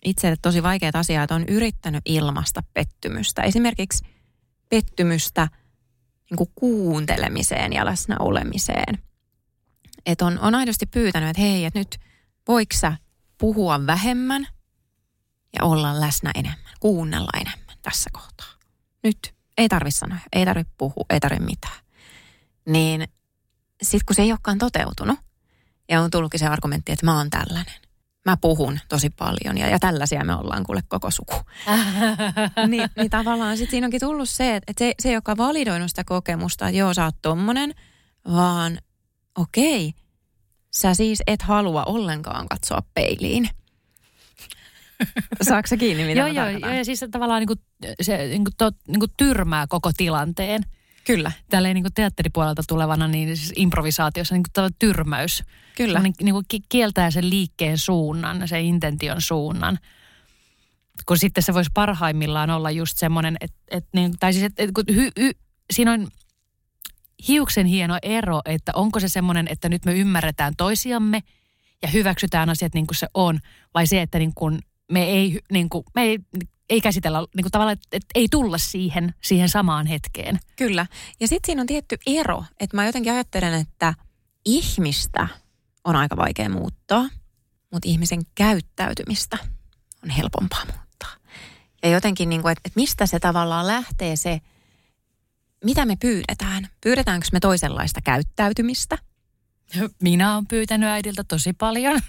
itselle tosi vaikeat asiaa, että on yrittänyt ilmasta pettymystä. Esimerkiksi pettymystä niin kuin kuuntelemiseen ja läsnä olemiseen. Että on, on aidosti pyytänyt, että hei, että nyt voiko sä puhua vähemmän ja olla läsnä enemmän, kuunnella enemmän tässä kohtaa. Nyt ei tarvi sanoa, ei tarvi puhua, ei tarvi mitään. Niin sitten kun se ei olekaan toteutunut ja on tullutkin se argumentti, että mä oon tällainen, mä puhun tosi paljon ja, ja tällaisia me ollaan kuule koko suku. niin, niin tavallaan sitten siinä onkin tullut se, että se, se, joka validoinut sitä kokemusta, että joo sä oot tommonen, vaan okei, sä siis et halua ollenkaan katsoa peiliin. Saatko kiinni, mitä joo, joo, joo, ja siis se tavallaan niin kuin, se niin kuin, to, niin kuin tyrmää koko tilanteen. Kyllä. Tälleen niin kuin teatteripuolelta tulevana, niin siis improvisaatiossa niin kuin tyrmäys. Kyllä. Niin, niin kuin kieltää sen liikkeen suunnan, sen intention suunnan. Kun sitten se voisi parhaimmillaan olla just semmoinen, että, että niin, tai siis, että, että hy, hy, siinä on hiuksen hieno ero, että onko se semmoinen, että nyt me ymmärretään toisiamme ja hyväksytään asiat niin kuin se on, vai se, että niin kuin me ei, niin kuin, me ei ei käsitellä niin kuin tavallaan, että, että ei tulla siihen, siihen samaan hetkeen. Kyllä. Ja sitten siinä on tietty ero, että mä jotenkin ajattelen, että ihmistä on aika vaikea muuttaa, mutta ihmisen käyttäytymistä on helpompaa muuttaa. Ja jotenkin, niin kuin, että, että mistä se tavallaan lähtee se, mitä me pyydetään. Pyydetäänkö me toisenlaista käyttäytymistä? Minä olen pyytänyt äidiltä tosi paljon.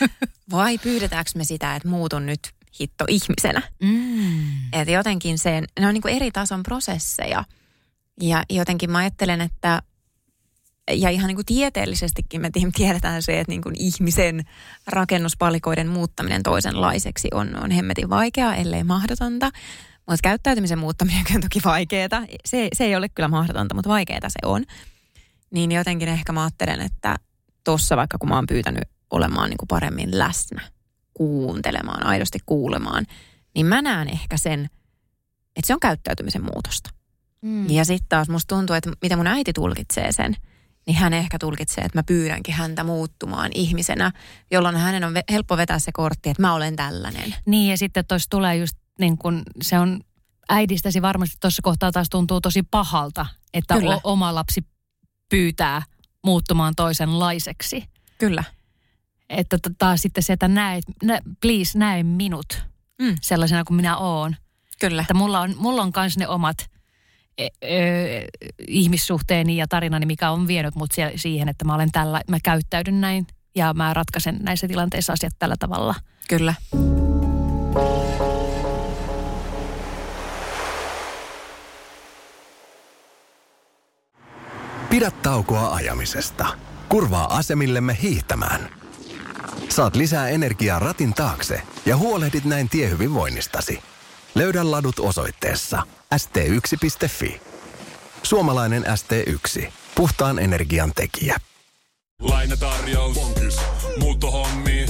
Vai pyydetäänkö me sitä, että muutun nyt hitto ihmisenä. Mm. Että jotenkin sen, ne on niin kuin eri tason prosesseja. Ja jotenkin mä ajattelen, että ja ihan niin kuin tieteellisestikin me tiedetään se, että niin kuin ihmisen rakennuspalikoiden muuttaminen toisenlaiseksi on, on hemmetin vaikeaa, ellei mahdotonta. Mutta käyttäytymisen muuttaminen on toki vaikeaa. Se, se ei ole kyllä mahdotonta, mutta vaikeaa se on. Niin jotenkin ehkä mä ajattelen, että tuossa vaikka kun mä oon pyytänyt olemaan niin kuin paremmin läsnä – kuuntelemaan, aidosti kuulemaan, niin mä näen ehkä sen, että se on käyttäytymisen muutosta. Mm. Ja sitten taas musta tuntuu, että mitä mun äiti tulkitsee sen, niin hän ehkä tulkitsee, että mä pyydänkin häntä muuttumaan ihmisenä, jolloin hänen on helppo vetää se kortti, että mä olen tällainen. Niin ja sitten tuossa tulee just niin kuin se on äidistäsi varmasti tuossa kohtaa taas tuntuu tosi pahalta, että o- oma lapsi pyytää muuttumaan toisenlaiseksi. Kyllä. Että taas sitten se, että näet, nä, please näe minut mm. sellaisena kuin minä oon. Kyllä. Että mulla on, mulla on kans ne omat ö, ö, ihmissuhteeni ja tarinani, mikä on vienyt mut siihen, että mä olen tällä, mä käyttäydyn näin ja mä ratkaisen näissä tilanteissa asiat tällä tavalla. Kyllä. Pidä taukoa ajamisesta. Kurvaa asemillemme hiihtämään. Saat lisää energiaa ratin taakse ja huolehdit näin tiehyvinvoinnistasi. Löydä ladut osoitteessa st1.fi. Suomalainen ST1. Puhtaan energian tekijä. Lainatarjous. Muuttohommi.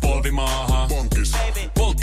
Polvimaaha.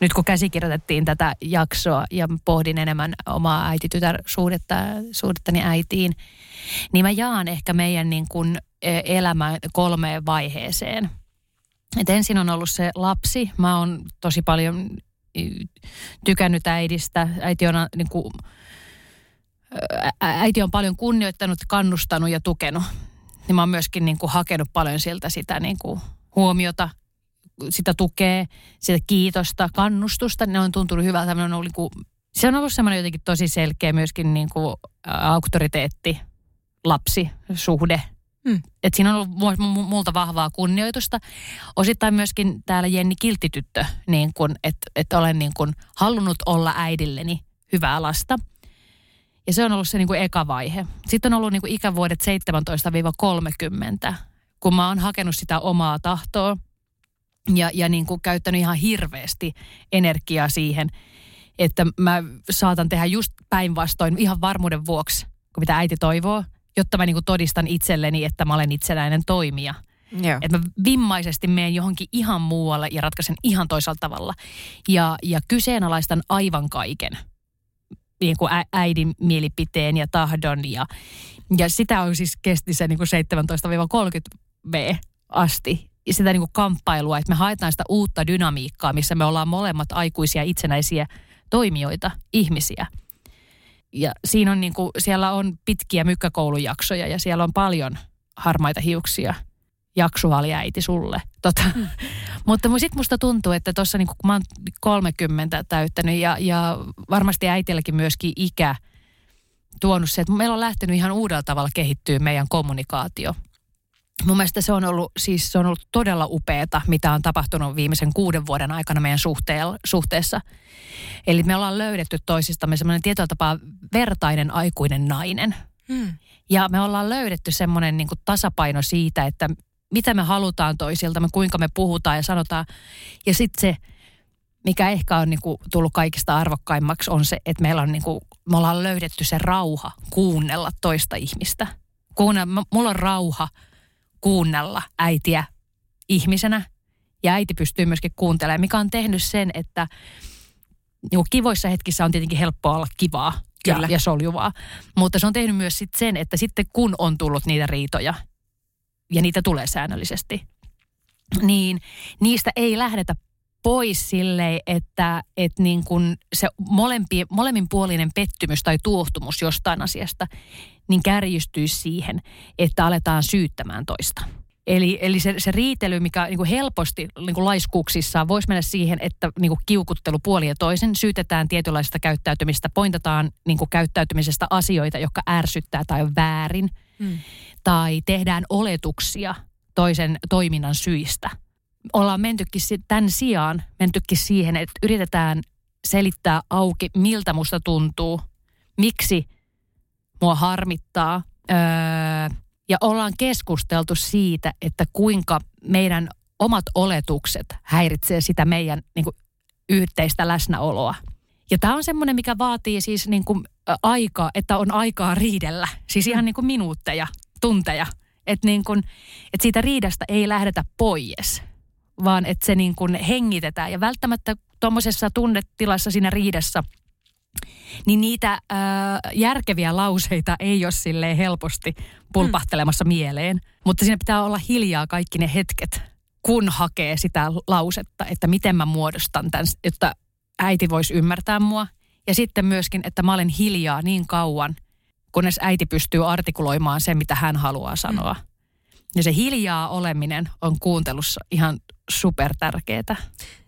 Nyt kun käsikirjoitettiin tätä jaksoa ja pohdin enemmän omaa äiti-tytär-suhdetta, suhdettani äitiin, niin mä jaan ehkä meidän niin kuin e, elämä kolmeen vaiheeseen. Et ensin on ollut se lapsi. Mä oon tosi paljon tykännyt äidistä. Äiti on, niin kuin, äiti on paljon kunnioittanut, kannustanut ja tukenut. Niin mä oon myöskin niin kuin hakenut paljon siltä sitä niin kuin huomiota, sitä tukea, sitä kiitosta, kannustusta, ne on tuntunut hyvältä. On ollut, kuin, se on ollut semmoinen jotenkin tosi selkeä myöskin niin kuin auktoriteetti, lapsi, suhde. Hmm. Et siinä on ollut multa vahvaa kunnioitusta. Osittain myöskin täällä Jenni Kiltityttö, niin että et olen niin kun halunnut olla äidilleni hyvää lasta. Ja se on ollut se niin kuin eka vaihe. Sitten on ollut niin kuin ikävuodet 17-30, kun mä oon hakenut sitä omaa tahtoa – ja, ja niin kuin käyttänyt ihan hirveästi energiaa siihen, että mä saatan tehdä just päinvastoin ihan varmuuden vuoksi, kun mitä äiti toivoo, jotta mä niin kuin todistan itselleni, että mä olen itsenäinen toimija. Joo. Että mä vimmaisesti menen johonkin ihan muualle ja ratkaisen ihan toisella tavalla. Ja, ja kyseenalaistan aivan kaiken. Niin kuin äidin mielipiteen ja tahdon. Ja, ja sitä on siis kesti se niin kuin 17-30 V asti sitä niin kuin kamppailua, että me haetaan sitä uutta dynamiikkaa, missä me ollaan molemmat aikuisia itsenäisiä toimijoita, ihmisiä. Ja siinä on niin kuin, siellä on pitkiä mykkäkoulujaksoja ja siellä on paljon harmaita hiuksia. Jaksuaali äiti sulle. Tota. Mm. Mutta sitten musta tuntuu, että tuossa niin kun mä oon 30 täyttänyt ja, ja varmasti äitilläkin myöskin ikä tuonut se, että meillä on lähtenyt ihan uudella tavalla kehittyä meidän kommunikaatio – mun mielestä se on ollut, siis se on ollut todella upeeta, mitä on tapahtunut viimeisen kuuden vuoden aikana meidän suhteessa. Eli me ollaan löydetty toisistamme semmoinen tietyllä tapaa vertainen aikuinen nainen. Hmm. Ja me ollaan löydetty semmoinen niin kuin tasapaino siitä, että mitä me halutaan toisilta, me kuinka me puhutaan ja sanotaan. Ja sitten se, mikä ehkä on niin kuin tullut kaikista arvokkaimmaksi, on se, että meillä on niin kuin, me ollaan löydetty se rauha kuunnella toista ihmistä. Kuunnella, mulla on rauha kuunnella äitiä ihmisenä. Ja äiti pystyy myöskin kuuntelemaan, mikä on tehnyt sen, että niin kivoissa hetkissä on tietenkin helppoa olla kivaa ja, ja soljuvaa, mutta se on tehnyt myös sit sen, että sitten kun on tullut niitä riitoja, ja niitä tulee säännöllisesti, niin niistä ei lähdetä pois silleen, että, että niin kun se molempi, molemminpuolinen pettymys tai tuohtumus jostain asiasta, niin kärjistyisi siihen, että aletaan syyttämään toista. Eli, eli se, se riitely, mikä niin kuin helposti niin kuin laiskuuksissaan voisi mennä siihen, että niin kuin kiukuttelu puoli ja toisen syytetään tietynlaista käyttäytymistä, pointataan niin kuin käyttäytymisestä asioita, jotka ärsyttää tai on väärin, mm. tai tehdään oletuksia toisen toiminnan syistä. Ollaan mentykin tämän sijaan, mentykin siihen, että yritetään selittää auki, miltä musta tuntuu, miksi mua harmittaa, öö, ja ollaan keskusteltu siitä, että kuinka meidän omat oletukset häiritsee sitä meidän niin kuin, yhteistä läsnäoloa. Ja tämä on semmoinen, mikä vaatii siis niin kuin, aikaa, että on aikaa riidellä. Siis ihan niin kuin minuutteja, tunteja. Että niin kuin, että siitä riidasta ei lähdetä pois, vaan että se niin kuin hengitetään. Ja välttämättä tuommoisessa tunnetilassa siinä riidassa – niin niitä äh, järkeviä lauseita ei ole silleen helposti pulpahtelemassa mm. mieleen. Mutta siinä pitää olla hiljaa kaikki ne hetket, kun hakee sitä lausetta, että miten mä muodostan tämän, että äiti voisi ymmärtää mua. Ja sitten myöskin, että mä olen hiljaa niin kauan, kunnes äiti pystyy artikuloimaan sen, mitä hän haluaa sanoa. Mm. Ja se hiljaa oleminen on kuuntelussa ihan super tärkeää.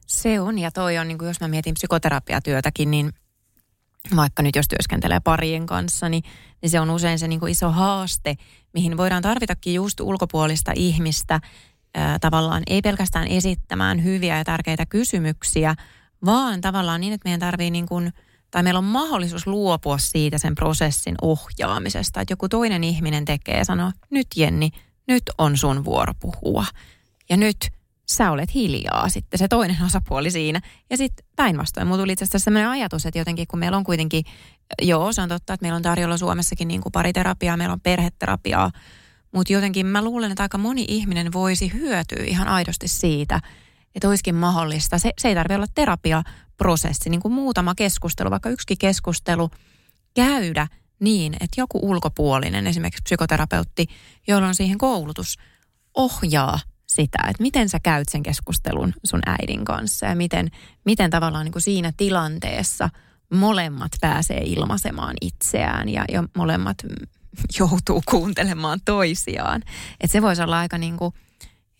Se on, ja toi on, niin kuin jos mä mietin psykoterapiatyötäkin, niin vaikka nyt jos työskentelee parien kanssa, niin, niin se on usein se niin kuin iso haaste, mihin voidaan tarvitakin just ulkopuolista ihmistä ää, tavallaan ei pelkästään esittämään hyviä ja tärkeitä kysymyksiä, vaan tavallaan niin, että meidän tarvii niin kuin, tai meillä on mahdollisuus luopua siitä sen prosessin ohjaamisesta, että joku toinen ihminen tekee ja sanoo, nyt Jenni, nyt on sun vuoro puhua. Ja nyt sä olet hiljaa sitten se toinen osapuoli siinä. Ja sitten päinvastoin, mulla tuli itse asiassa sellainen ajatus, että jotenkin kun meillä on kuitenkin, joo se on totta, että meillä on tarjolla Suomessakin niin kuin pariterapiaa, meillä on perheterapiaa, mutta jotenkin mä luulen, että aika moni ihminen voisi hyötyä ihan aidosti siitä, että olisikin mahdollista. Se, se ei tarvitse olla terapiaprosessi, niin kuin muutama keskustelu, vaikka yksi keskustelu käydä niin, että joku ulkopuolinen, esimerkiksi psykoterapeutti, jolla on siihen koulutus, ohjaa sitä, että miten sä käyt sen keskustelun sun äidin kanssa ja miten, miten tavallaan niin kuin siinä tilanteessa molemmat pääsee ilmaisemaan itseään ja, ja molemmat joutuu kuuntelemaan toisiaan. Että se voisi olla aika niin kuin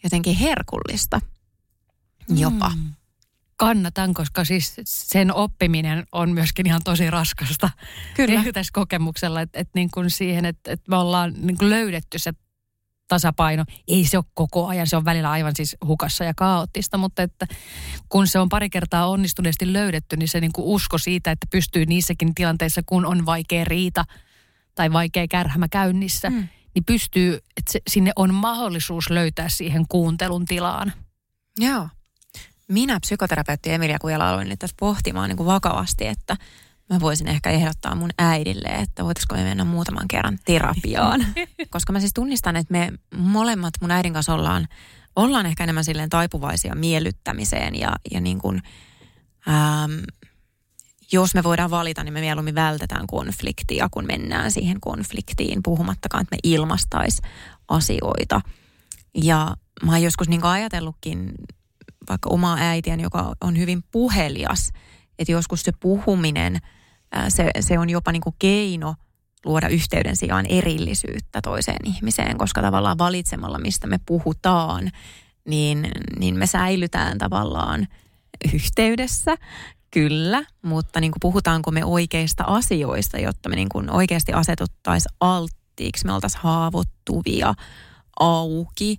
jotenkin herkullista jopa. Mm. Kannatan, koska siis sen oppiminen on myöskin ihan tosi raskasta. Kyllä. Tässä kokemuksella, että, että niin kuin siihen, että, että me ollaan niin kuin löydetty se tasapaino. Ei se ole koko ajan, se on välillä aivan siis hukassa ja kaoottista, mutta että kun se on pari kertaa onnistuneesti löydetty, niin se niin kuin usko siitä, että pystyy niissäkin tilanteissa, kun on vaikea riita tai vaikea kärhämä käynnissä, mm. niin pystyy, että se, sinne on mahdollisuus löytää siihen kuuntelun tilaan. Joo. Minä psykoterapeutti Emilia Kujala aloin tässä pohtimaan niin kuin vakavasti, että – mä voisin ehkä ehdottaa mun äidille, että voitaisiko me mennä muutaman kerran terapiaan. Koska mä siis tunnistan, että me molemmat mun äidin kanssa ollaan, ollaan ehkä enemmän silleen taipuvaisia miellyttämiseen ja, ja niin kuin, ähm, jos me voidaan valita, niin me mieluummin vältetään konfliktia, kun mennään siihen konfliktiin, puhumattakaan, että me ilmastais asioita. Ja mä oon joskus niin ajatellutkin vaikka omaa äitiäni, joka on hyvin puhelias, että joskus se puhuminen – se, se on jopa niin kuin keino luoda yhteyden sijaan erillisyyttä toiseen ihmiseen, koska tavallaan valitsemalla, mistä me puhutaan, niin, niin me säilytään tavallaan yhteydessä, kyllä, mutta niin kuin puhutaanko me oikeista asioista, jotta me niin kuin oikeasti asetuttaisiin alttiiksi, me oltaisiin haavoittuvia, auki,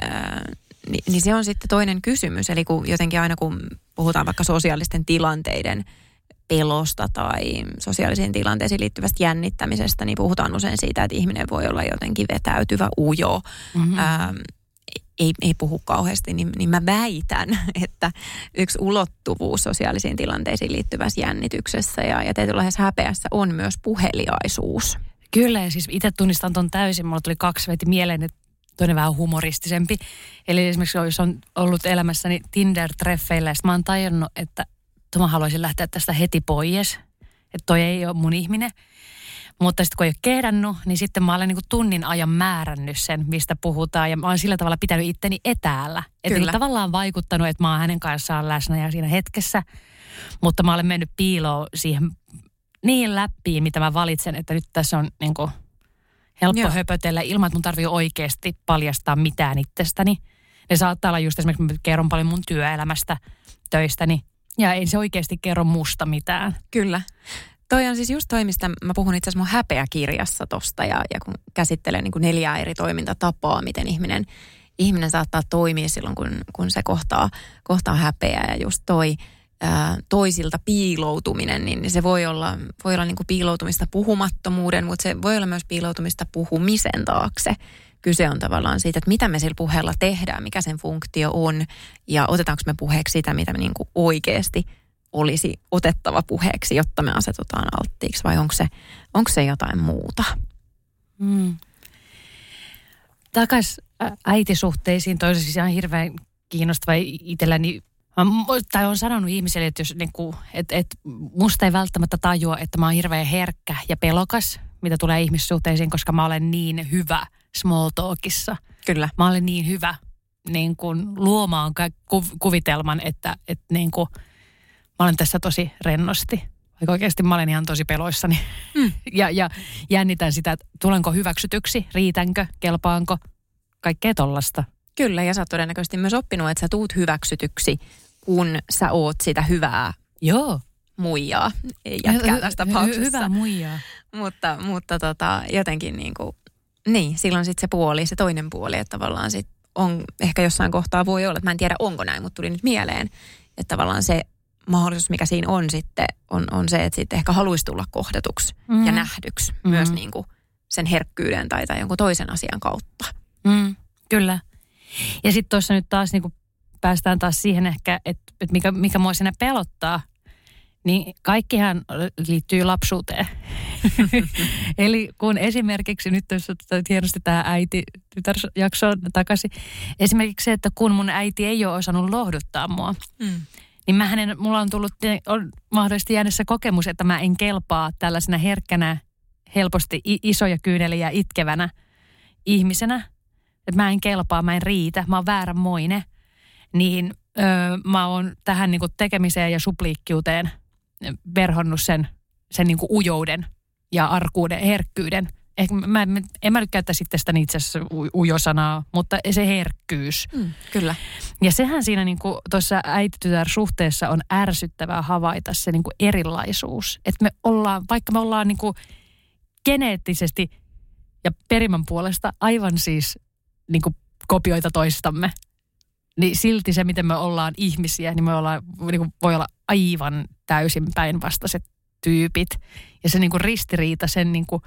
ää, niin, niin se on sitten toinen kysymys. Eli kun jotenkin aina kun puhutaan vaikka sosiaalisten tilanteiden – pelosta tai sosiaalisiin tilanteisiin liittyvästä jännittämisestä, niin puhutaan usein siitä, että ihminen voi olla jotenkin vetäytyvä, ujo, mm-hmm. ähm, ei, ei puhu kauheasti, niin, niin mä väitän, että yksi ulottuvuus sosiaalisiin tilanteisiin liittyvässä jännityksessä ja, ja tietynlaisessa häpeässä on myös puheliaisuus. Kyllä, ja siis itse tunnistan ton täysin. Mulla tuli kaksi veti mieleen, että toinen vähän humoristisempi. Eli esimerkiksi jos on ollut elämässäni Tinder-treffeillä, ja mä oon tajunnut, että mä haluaisin lähteä tästä heti pois, että toi ei ole mun ihminen. Mutta sitten kun ei ole kehdannut, niin sitten mä olen niin tunnin ajan määrännyt sen, mistä puhutaan. Ja mä oon sillä tavalla pitänyt itteni etäällä. Että tavallaan vaikuttanut, että mä oon hänen kanssaan läsnä ja siinä hetkessä. Mutta mä olen mennyt piiloon siihen niin läppiin, mitä mä valitsen, että nyt tässä on niin kuin Helppo Joo. höpötellä ilman, että mun tarvii oikeasti paljastaa mitään itsestäni. Ne saattaa olla just esimerkiksi, mä kerron paljon mun työelämästä, töistäni. Ja ei se oikeasti kerro musta mitään. Kyllä. Toi on siis just toi, mistä mä puhun itse asiassa mun häpeäkirjassa tosta ja, ja kun käsittelen niin kuin neljää eri toimintatapaa, miten ihminen, ihminen saattaa toimia silloin, kun, kun se kohtaa, kohtaa häpeää ja just toi ää, toisilta piiloutuminen, niin se voi olla, voi olla niin kuin piiloutumista puhumattomuuden, mutta se voi olla myös piiloutumista puhumisen taakse. Kyse on tavallaan siitä, että mitä me sillä puheella tehdään, mikä sen funktio on ja otetaanko me puheeksi sitä, mitä me niin kuin oikeasti olisi otettava puheeksi, jotta me asetutaan alttiiksi vai onko se, onko se jotain muuta? Mm. Takas äitisuhteisiin, toisaalta siis ihan hirveän kiinnostava itselläni. Tai on sanonut ihmisille, että jos niinku, et, et musta ei välttämättä tajua, että mä oon hirveän herkkä ja pelokas, mitä tulee ihmissuhteisiin, koska mä olen niin hyvä small talkissa. Kyllä. Mä olen niin hyvä niin kuin luomaan kuvitelman, että, että niin kuin, mä olen tässä tosi rennosti. Vaikka oikeasti mä olen ihan tosi peloissani. Mm. ja, ja jännitän sitä, että tulenko hyväksytyksi, riitänkö, kelpaanko, kaikkea tollasta. Kyllä, ja sä oot todennäköisesti myös oppinut, että sä tuut hyväksytyksi, kun sä oot sitä hyvää Joo. muijaa, ei jätkää tässä tapauksessa. Hy- hyvä muijaa. Mutta, mutta tota, jotenkin niin kuin, niin, silloin sitten se puoli, se toinen puoli, että tavallaan sit on, ehkä jossain kohtaa voi olla, että mä en tiedä onko näin, mutta tuli nyt mieleen, että tavallaan se mahdollisuus, mikä siinä on sitten, on, on se, että sitten ehkä haluaisi tulla kohdatuksi mm. ja nähdyksi mm. myös niin kuin sen herkkyyden tai, tai jonkun toisen asian kautta. Mm, kyllä. Ja sitten tuossa nyt taas niin päästään taas siihen ehkä, että, että mikä, mikä mua siinä pelottaa, niin kaikkihan liittyy lapsuuteen. Eli kun esimerkiksi nyt jos otetaan hienosti tämä äiti jaksoon takaisin. Esimerkiksi se, että kun mun äiti ei ole osannut lohduttaa mua, mm. niin mä hänen, mulla on tullut on mahdollisesti jäänyt se kokemus, että mä en kelpaa tällaisena herkkänä, helposti isoja kyyneliä itkevänä ihmisenä. Että mä en kelpaa, mä en riitä, mä oon vääränmoinen. Niin öö, mä oon tähän niinku tekemiseen ja supliikkiuteen verhonnut sen, sen niinku ujouden ja arkuuden, herkkyyden. Ehkä mä, mä, en mä nyt käyttäisi sitten sitä itse asiassa ujosanaa, mutta se herkkyys. Mm, kyllä. Ja sehän siinä niinku tuossa äititytär-suhteessa on ärsyttävää havaita se niinku erilaisuus. Että me ollaan, vaikka me ollaan niinku geneettisesti ja perimän puolesta aivan siis niinku kopioita toistamme, niin silti se, miten me ollaan ihmisiä, niin me ollaan, niin kuin voi olla aivan täysin päinvastaiset tyypit. Ja se niin kuin ristiriita sen, niin kuin,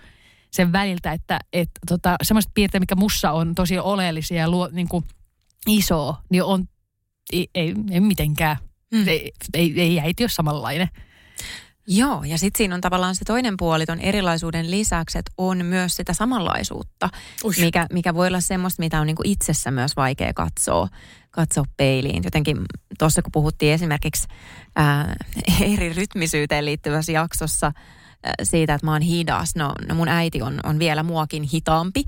sen väliltä, että, että tota, semmoiset piirteet, mikä mussa on tosi oleellisia ja luo, niin kuin iso, niin on, ei, ei, ei mitenkään. Mm. Ei, ei, ei äiti ole samanlainen. Joo, ja sitten siinä on tavallaan se toinen puoli ton erilaisuuden lisäksi, että on myös sitä samanlaisuutta, mikä, mikä voi olla semmoista, mitä on niinku itsessä myös vaikea katsoa, katsoa peiliin. Jotenkin tuossa kun puhuttiin esimerkiksi ää, eri rytmisyyteen liittyvässä jaksossa ää, siitä, että mä oon hidas, no, no mun äiti on, on vielä muakin hitaampi.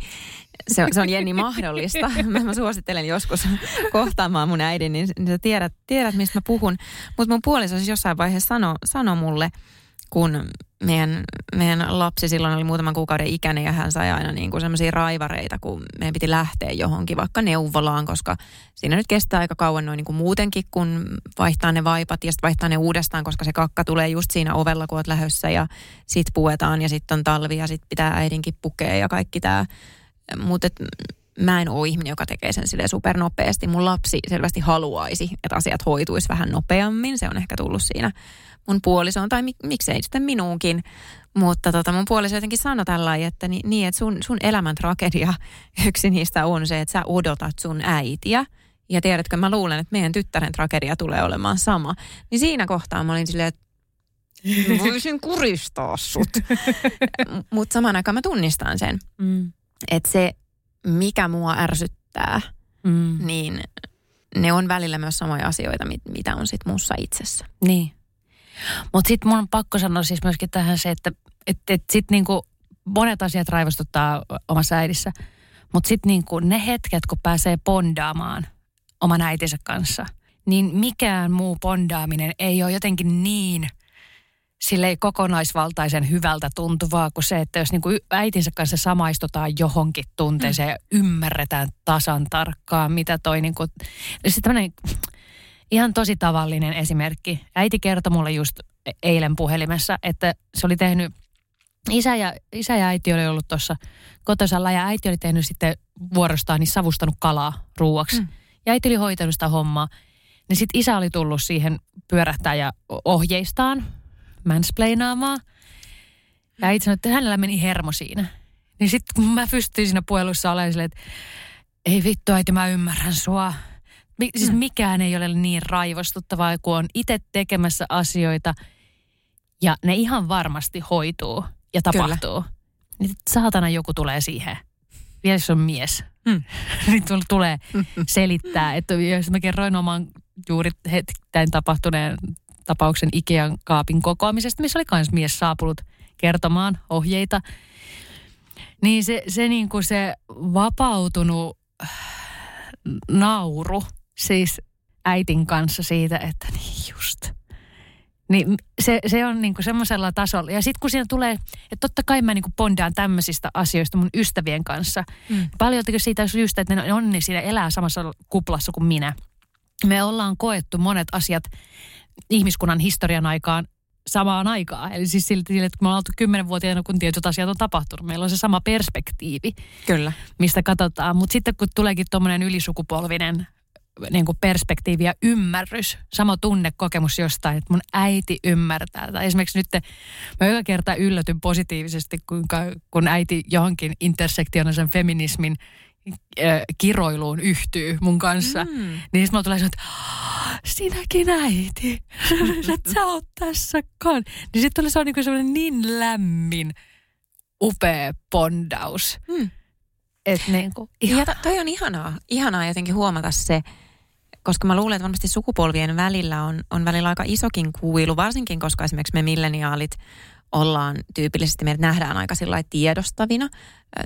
Se, on- se on Jenni mahdollista. Mä, mä suosittelen joskus kohtaamaan mun äidin, niin, niin sä tiedät, tiedät, mistä mä puhun. Mutta mun puoliso siis jossain vaiheessa sanoi sano mulle, kun meidän, meidän lapsi silloin oli muutaman kuukauden ikäinen ja hän sai aina niin kuin sellaisia raivareita, kun meidän piti lähteä johonkin vaikka neuvolaan, koska siinä nyt kestää aika kauan noin niin kuin muutenkin, kun vaihtaa ne vaipat ja sitten vaihtaa ne uudestaan, koska se kakka tulee just siinä ovella, kun oot lähössä ja sit puetaan ja sitten on talvi ja sitten pitää äidinkin pukea ja kaikki tämä. Mutta mä en ole ihminen, joka tekee sen silleen supernopeasti. Mun lapsi selvästi haluaisi, että asiat hoituisi vähän nopeammin. Se on ehkä tullut siinä mun puolisoon, tai mik, miksei sitten minuunkin. Mutta tota, mun puoliso jotenkin sanoi tällä että ni, niin, että sun, sun elämän tragedia, yksi niistä on se, että sä odotat sun äitiä. Ja tiedätkö, mä luulen, että meidän tyttären tragedia tulee olemaan sama. Niin siinä kohtaa mä olin silleen, että voisin kuristaa sut. Mutta samaan aikaan mä tunnistan sen, Mm. että se, mikä mua ärsyttää, Mm. niin ne on välillä myös samoja asioita, mit- mitä on sit mussa itsessä. Niin. Mutta sitten mun on pakko sanoa siis myöskin tähän se, että et, et sitten niinku monet asiat raivostuttaa omassa äidissä. Mutta sitten niinku ne hetket, kun pääsee bondaamaan oman äitinsä kanssa, niin mikään muu bondaaminen ei ole jotenkin niin silleen kokonaisvaltaisen hyvältä tuntuvaa kuin se, että jos niin kuin äitinsä kanssa samaistutaan johonkin tunteeseen mm. ja ymmärretään tasan tarkkaan, mitä toi niin kuin, sitten ihan tosi tavallinen esimerkki. Äiti kertoi mulle just eilen puhelimessa, että se oli tehnyt, isä ja, isä ja äiti oli ollut tuossa kotosalla ja äiti oli tehnyt sitten vuorostaan niin savustanut kalaa ruuaksi. Mm. Ja äiti oli hoitanut sitä hommaa. Niin sitten isä oli tullut siihen pyörähtää ja ohjeistaan, mansplainaamaan. Ja sanoi, että hänellä meni hermo siinä. Niin sitten kun mä pystyin siinä puhelussa olemaan silleen, että ei vittu äiti, mä ymmärrän sua. Mi- siis mm. mikään ei ole niin raivostuttavaa, kun on itse tekemässä asioita ja ne ihan varmasti hoituu ja tapahtuu. Kyllä. Niin saatana joku tulee siihen. Vielä se on mies. Mm. niin tulee selittää, että jos mä kerroin oman juuri hetkittäin tapahtuneen tapauksen Ikean kaapin kokoamisesta, missä oli myös mies saapunut kertomaan ohjeita. Niin se, se, niin kuin se vapautunut nauru, siis äitin kanssa siitä, että niin just. Niin se, se on niinku semmoisella tasolla. Ja sitten kun siinä tulee, että totta kai mä niinku bondaan tämmöisistä asioista mun ystävien kanssa. Mm. Paljon siitä just, että ne on niin siinä elää samassa kuplassa kuin minä. Me ollaan koettu monet asiat ihmiskunnan historian aikaan samaan aikaan. Eli siis sillä, että kun me ollaan oltu kymmenenvuotiaana, kun tietyt asiat on tapahtunut, meillä on se sama perspektiivi, Kyllä. mistä katsotaan. Mutta sitten kun tuleekin tuommoinen ylisukupolvinen niin kuin perspektiivi ja ymmärrys, sama tunnekokemus jostain, että mun äiti ymmärtää. Tai esimerkiksi nyt mä joka kerta yllätyn positiivisesti, kuinka, kun äiti johonkin intersektionaalisen feminismin kiroiluun yhtyy mun kanssa. Mm. Niin sitten mulla tulee että sinäkin äiti, että sä oot tässä kan. Niin sitten se on niin niin lämmin, upea pondaus. Mm. Et niin kuin, ja to, toi on ihanaa, ihanaa jotenkin huomata se, koska mä luulen, että varmasti sukupolvien välillä on, on välillä aika isokin kuilu, varsinkin koska esimerkiksi me milleniaalit ollaan tyypillisesti, meidät nähdään aika sillä tiedostavina.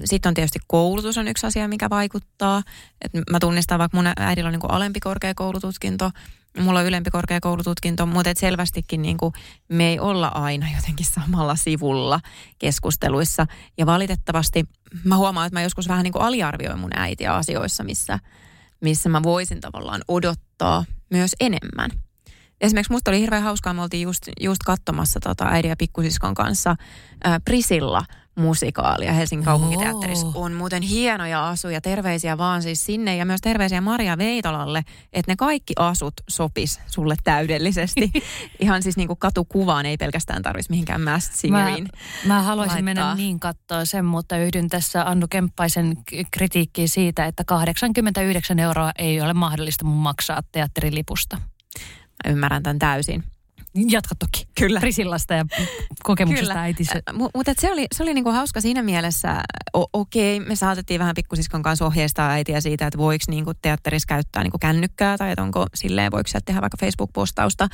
Sitten on tietysti koulutus on yksi asia, mikä vaikuttaa. Et mä tunnistan, vaikka mun äidillä on niin alempi korkeakoulututkinto, mulla on ylempi korkeakoulututkinto, mutta et selvästikin niin kuin me ei olla aina jotenkin samalla sivulla keskusteluissa. Ja valitettavasti mä huomaan, että mä joskus vähän niin kuin aliarvioin mun äitiä asioissa, missä, missä mä voisin tavallaan odottaa myös enemmän. Esimerkiksi musta oli hirveän hauskaa, me oltiin just, just katsomassa tota äidin ja pikkusiskon kanssa ää, Prisilla musikaalia Helsingin kaupunkiteatterissa. Oh. On muuten hienoja asuja, terveisiä vaan siis sinne ja myös terveisiä Maria Veitolalle, että ne kaikki asut sopis sulle täydellisesti. Ihan siis niinku katukuvaan ei pelkästään tarvitsisi mihinkään Masked Singeriin Mä, mä haluaisin laittaa. mennä niin katsoa sen, mutta yhdyn tässä Annu Kemppaisen kritiikkiin siitä, että 89 euroa ei ole mahdollista mun maksaa teatterilipusta. Mä ymmärrän tämän täysin. Jatka toki. Kyllä. Prisillasta ja kokemuksesta Kyllä. äitissä. Mutta se oli, se oli niinku hauska siinä mielessä, o- okei, okay, me saatettiin vähän pikkusiskon kanssa ohjeistaa äitiä siitä, että voiko niinku teatterissa käyttää niinku kännykkää tai että onko silleen, voiko tehdä vaikka Facebook-postausta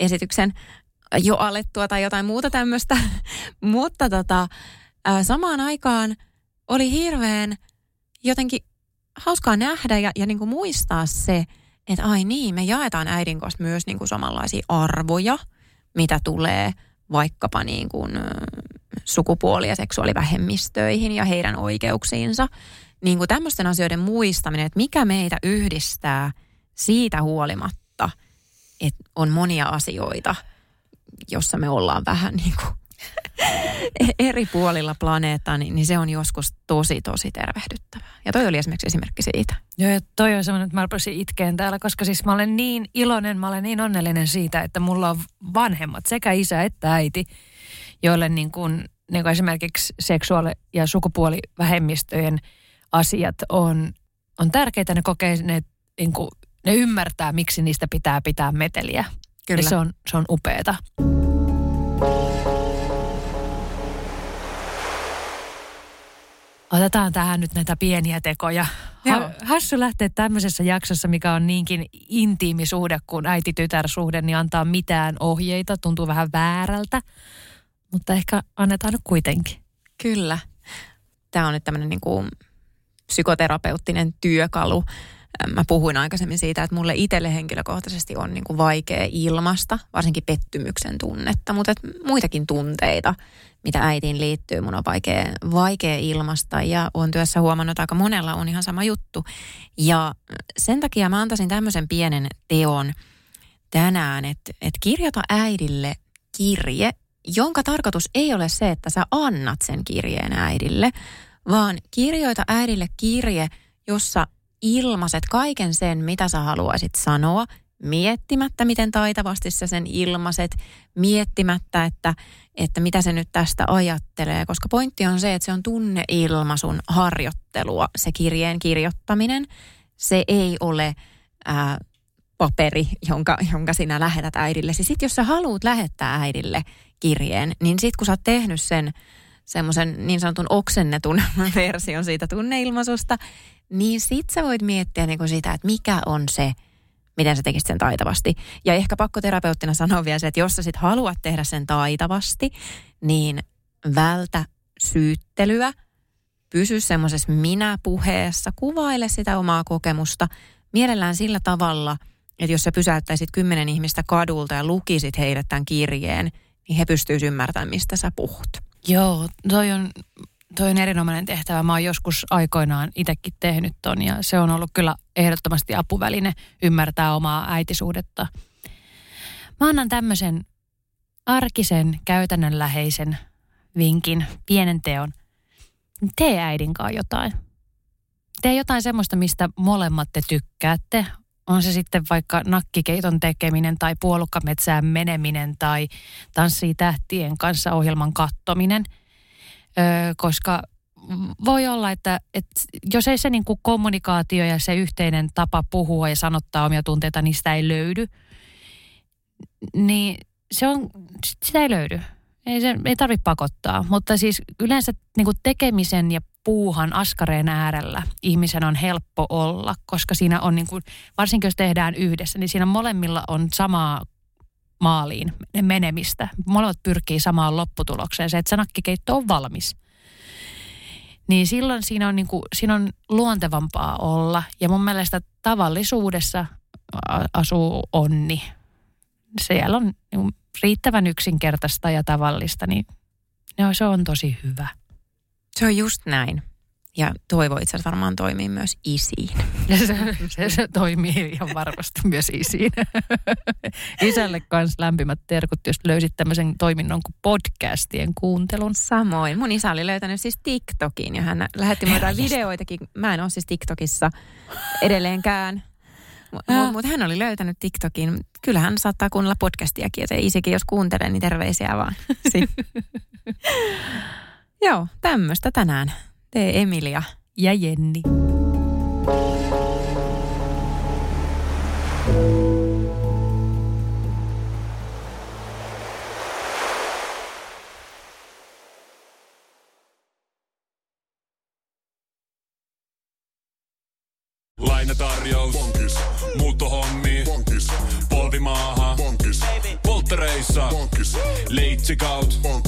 esityksen jo alettua tai jotain muuta tämmöistä. Mutta tota, samaan aikaan oli hirveän jotenkin hauskaa nähdä ja, ja niinku muistaa se, että ai niin, me jaetaan äidin kanssa myös niin kuin samanlaisia arvoja, mitä tulee vaikkapa niin kuin sukupuoli- ja seksuaalivähemmistöihin ja heidän oikeuksiinsa. Niin kuin tämmöisten asioiden muistaminen, että mikä meitä yhdistää siitä huolimatta, että on monia asioita, jossa me ollaan vähän niin kuin eri puolilla planeettaa, niin, niin se on joskus tosi, tosi tervehdyttävää. Ja toi oli esimerkiksi esimerkki siitä. Joo, ja toi on semmoinen, että mä rupesin itkeen täällä, koska siis mä olen niin iloinen, mä olen niin onnellinen siitä, että mulla on vanhemmat, sekä isä että äiti, joille niin kuin, niin kuin esimerkiksi seksuaali- ja sukupuolivähemmistöjen asiat on, on tärkeitä. Ne kokee, ne, niin kuin, ne ymmärtää, miksi niistä pitää pitää meteliä. Kyllä. Ja se on, se on upeeta. Otetaan tähän nyt näitä pieniä tekoja. Ha- hassu lähteä tämmöisessä jaksossa, mikä on niinkin intiimi suhde kuin äiti-tytär-suhde, niin antaa mitään ohjeita. Tuntuu vähän väärältä, mutta ehkä annetaan nyt kuitenkin. Kyllä. Tämä on nyt tämmöinen niin kuin psykoterapeuttinen työkalu Mä puhuin aikaisemmin siitä, että mulle itselle henkilökohtaisesti on niin kuin vaikea ilmasta, varsinkin pettymyksen tunnetta, mutta et muitakin tunteita, mitä äitiin liittyy, mun on vaikea, vaikea ilmasta ja on työssä huomannut, että aika monella on ihan sama juttu. Ja sen takia mä antaisin tämmöisen pienen teon tänään, että, että kirjoita äidille kirje, jonka tarkoitus ei ole se, että sä annat sen kirjeen äidille, vaan kirjoita äidille kirje, jossa ilmaiset kaiken sen, mitä sä haluaisit sanoa, miettimättä, miten taitavasti sä sen ilmaiset, miettimättä, että, että mitä se nyt tästä ajattelee, koska pointti on se, että se on tunneilmaisun harjoittelua, se kirjeen kirjoittaminen. Se ei ole ää, paperi, jonka, jonka sinä lähetät äidille. Sitten jos sä haluat lähettää äidille kirjeen, niin sitten kun sä oot tehnyt sen semmoisen niin sanotun oksennetun version siitä tunneilmaisusta, niin sit sä voit miettiä niin kuin sitä, että mikä on se, miten sä tekisit sen taitavasti. Ja ehkä pakkoterapeuttina sanoa vielä se, että jos sä sit haluat tehdä sen taitavasti, niin vältä syyttelyä, pysy semmoisessa minä-puheessa, kuvaile sitä omaa kokemusta mielellään sillä tavalla, että jos sä pysäyttäisit kymmenen ihmistä kadulta ja lukisit heille tämän kirjeen, niin he pystyisivät ymmärtämään, mistä sä puhut. Joo, toi on, toi on erinomainen tehtävä. Mä oon joskus aikoinaan itsekin tehnyt ton ja se on ollut kyllä ehdottomasti apuväline ymmärtää omaa äitisuudetta. Mä annan tämmöisen arkisen, käytännönläheisen vinkin, pienen teon. Tee äidin kanssa jotain. Tee jotain semmoista, mistä molemmat te tykkäätte. On se sitten vaikka nakkikeiton tekeminen tai puolukkametsään meneminen tai tanssii tähtien kanssa ohjelman kattominen. Öö, koska voi olla, että, että jos ei se niin kuin kommunikaatio ja se yhteinen tapa puhua ja sanottaa omia tunteita, niin sitä ei löydy. Niin se on, sitä ei löydy. Ei, se, ei tarvitse pakottaa, mutta siis yleensä niin kuin tekemisen ja puuhan askareen äärellä ihmisen on helppo olla, koska siinä on niin kuin, varsinkin jos tehdään yhdessä, niin siinä molemmilla on samaa maaliin menemistä. Molemmat pyrkii samaan lopputulokseen, se, että se nakkikeitto on valmis. Niin silloin siinä on, niin kuin, siinä on luontevampaa olla. Ja mun mielestä tavallisuudessa asuu onni. Siellä on niin riittävän yksinkertaista ja tavallista, niin no, se on tosi hyvä. Se on just näin. Ja toivo itse asiassa varmaan toimii myös isiin. Se, se, se toimii ihan varmasti myös isiin. Isälle kanssa lämpimät terkut, jos löysit tämmöisen toiminnon kuin podcastien kuuntelun. Samoin. Mun isä oli löytänyt siis TikTokin ja hän lähetti mulle videoitakin. Mä en ole siis TikTokissa edelleenkään. Mutta mut hän oli löytänyt TikTokin. Kyllä hän saattaa kuunnella podcastiakin, ja isikin jos kuuntelee, niin terveisiä vaan. Joo, tämmöistä tänään. Tee Emilia ja Jenni. Lainatarjous. Bonkis. Muuttohommi. Bonkis. Polvimaaha. Bonkis. Polttereissa. Bonkis. Leitsikaut. Bonkis.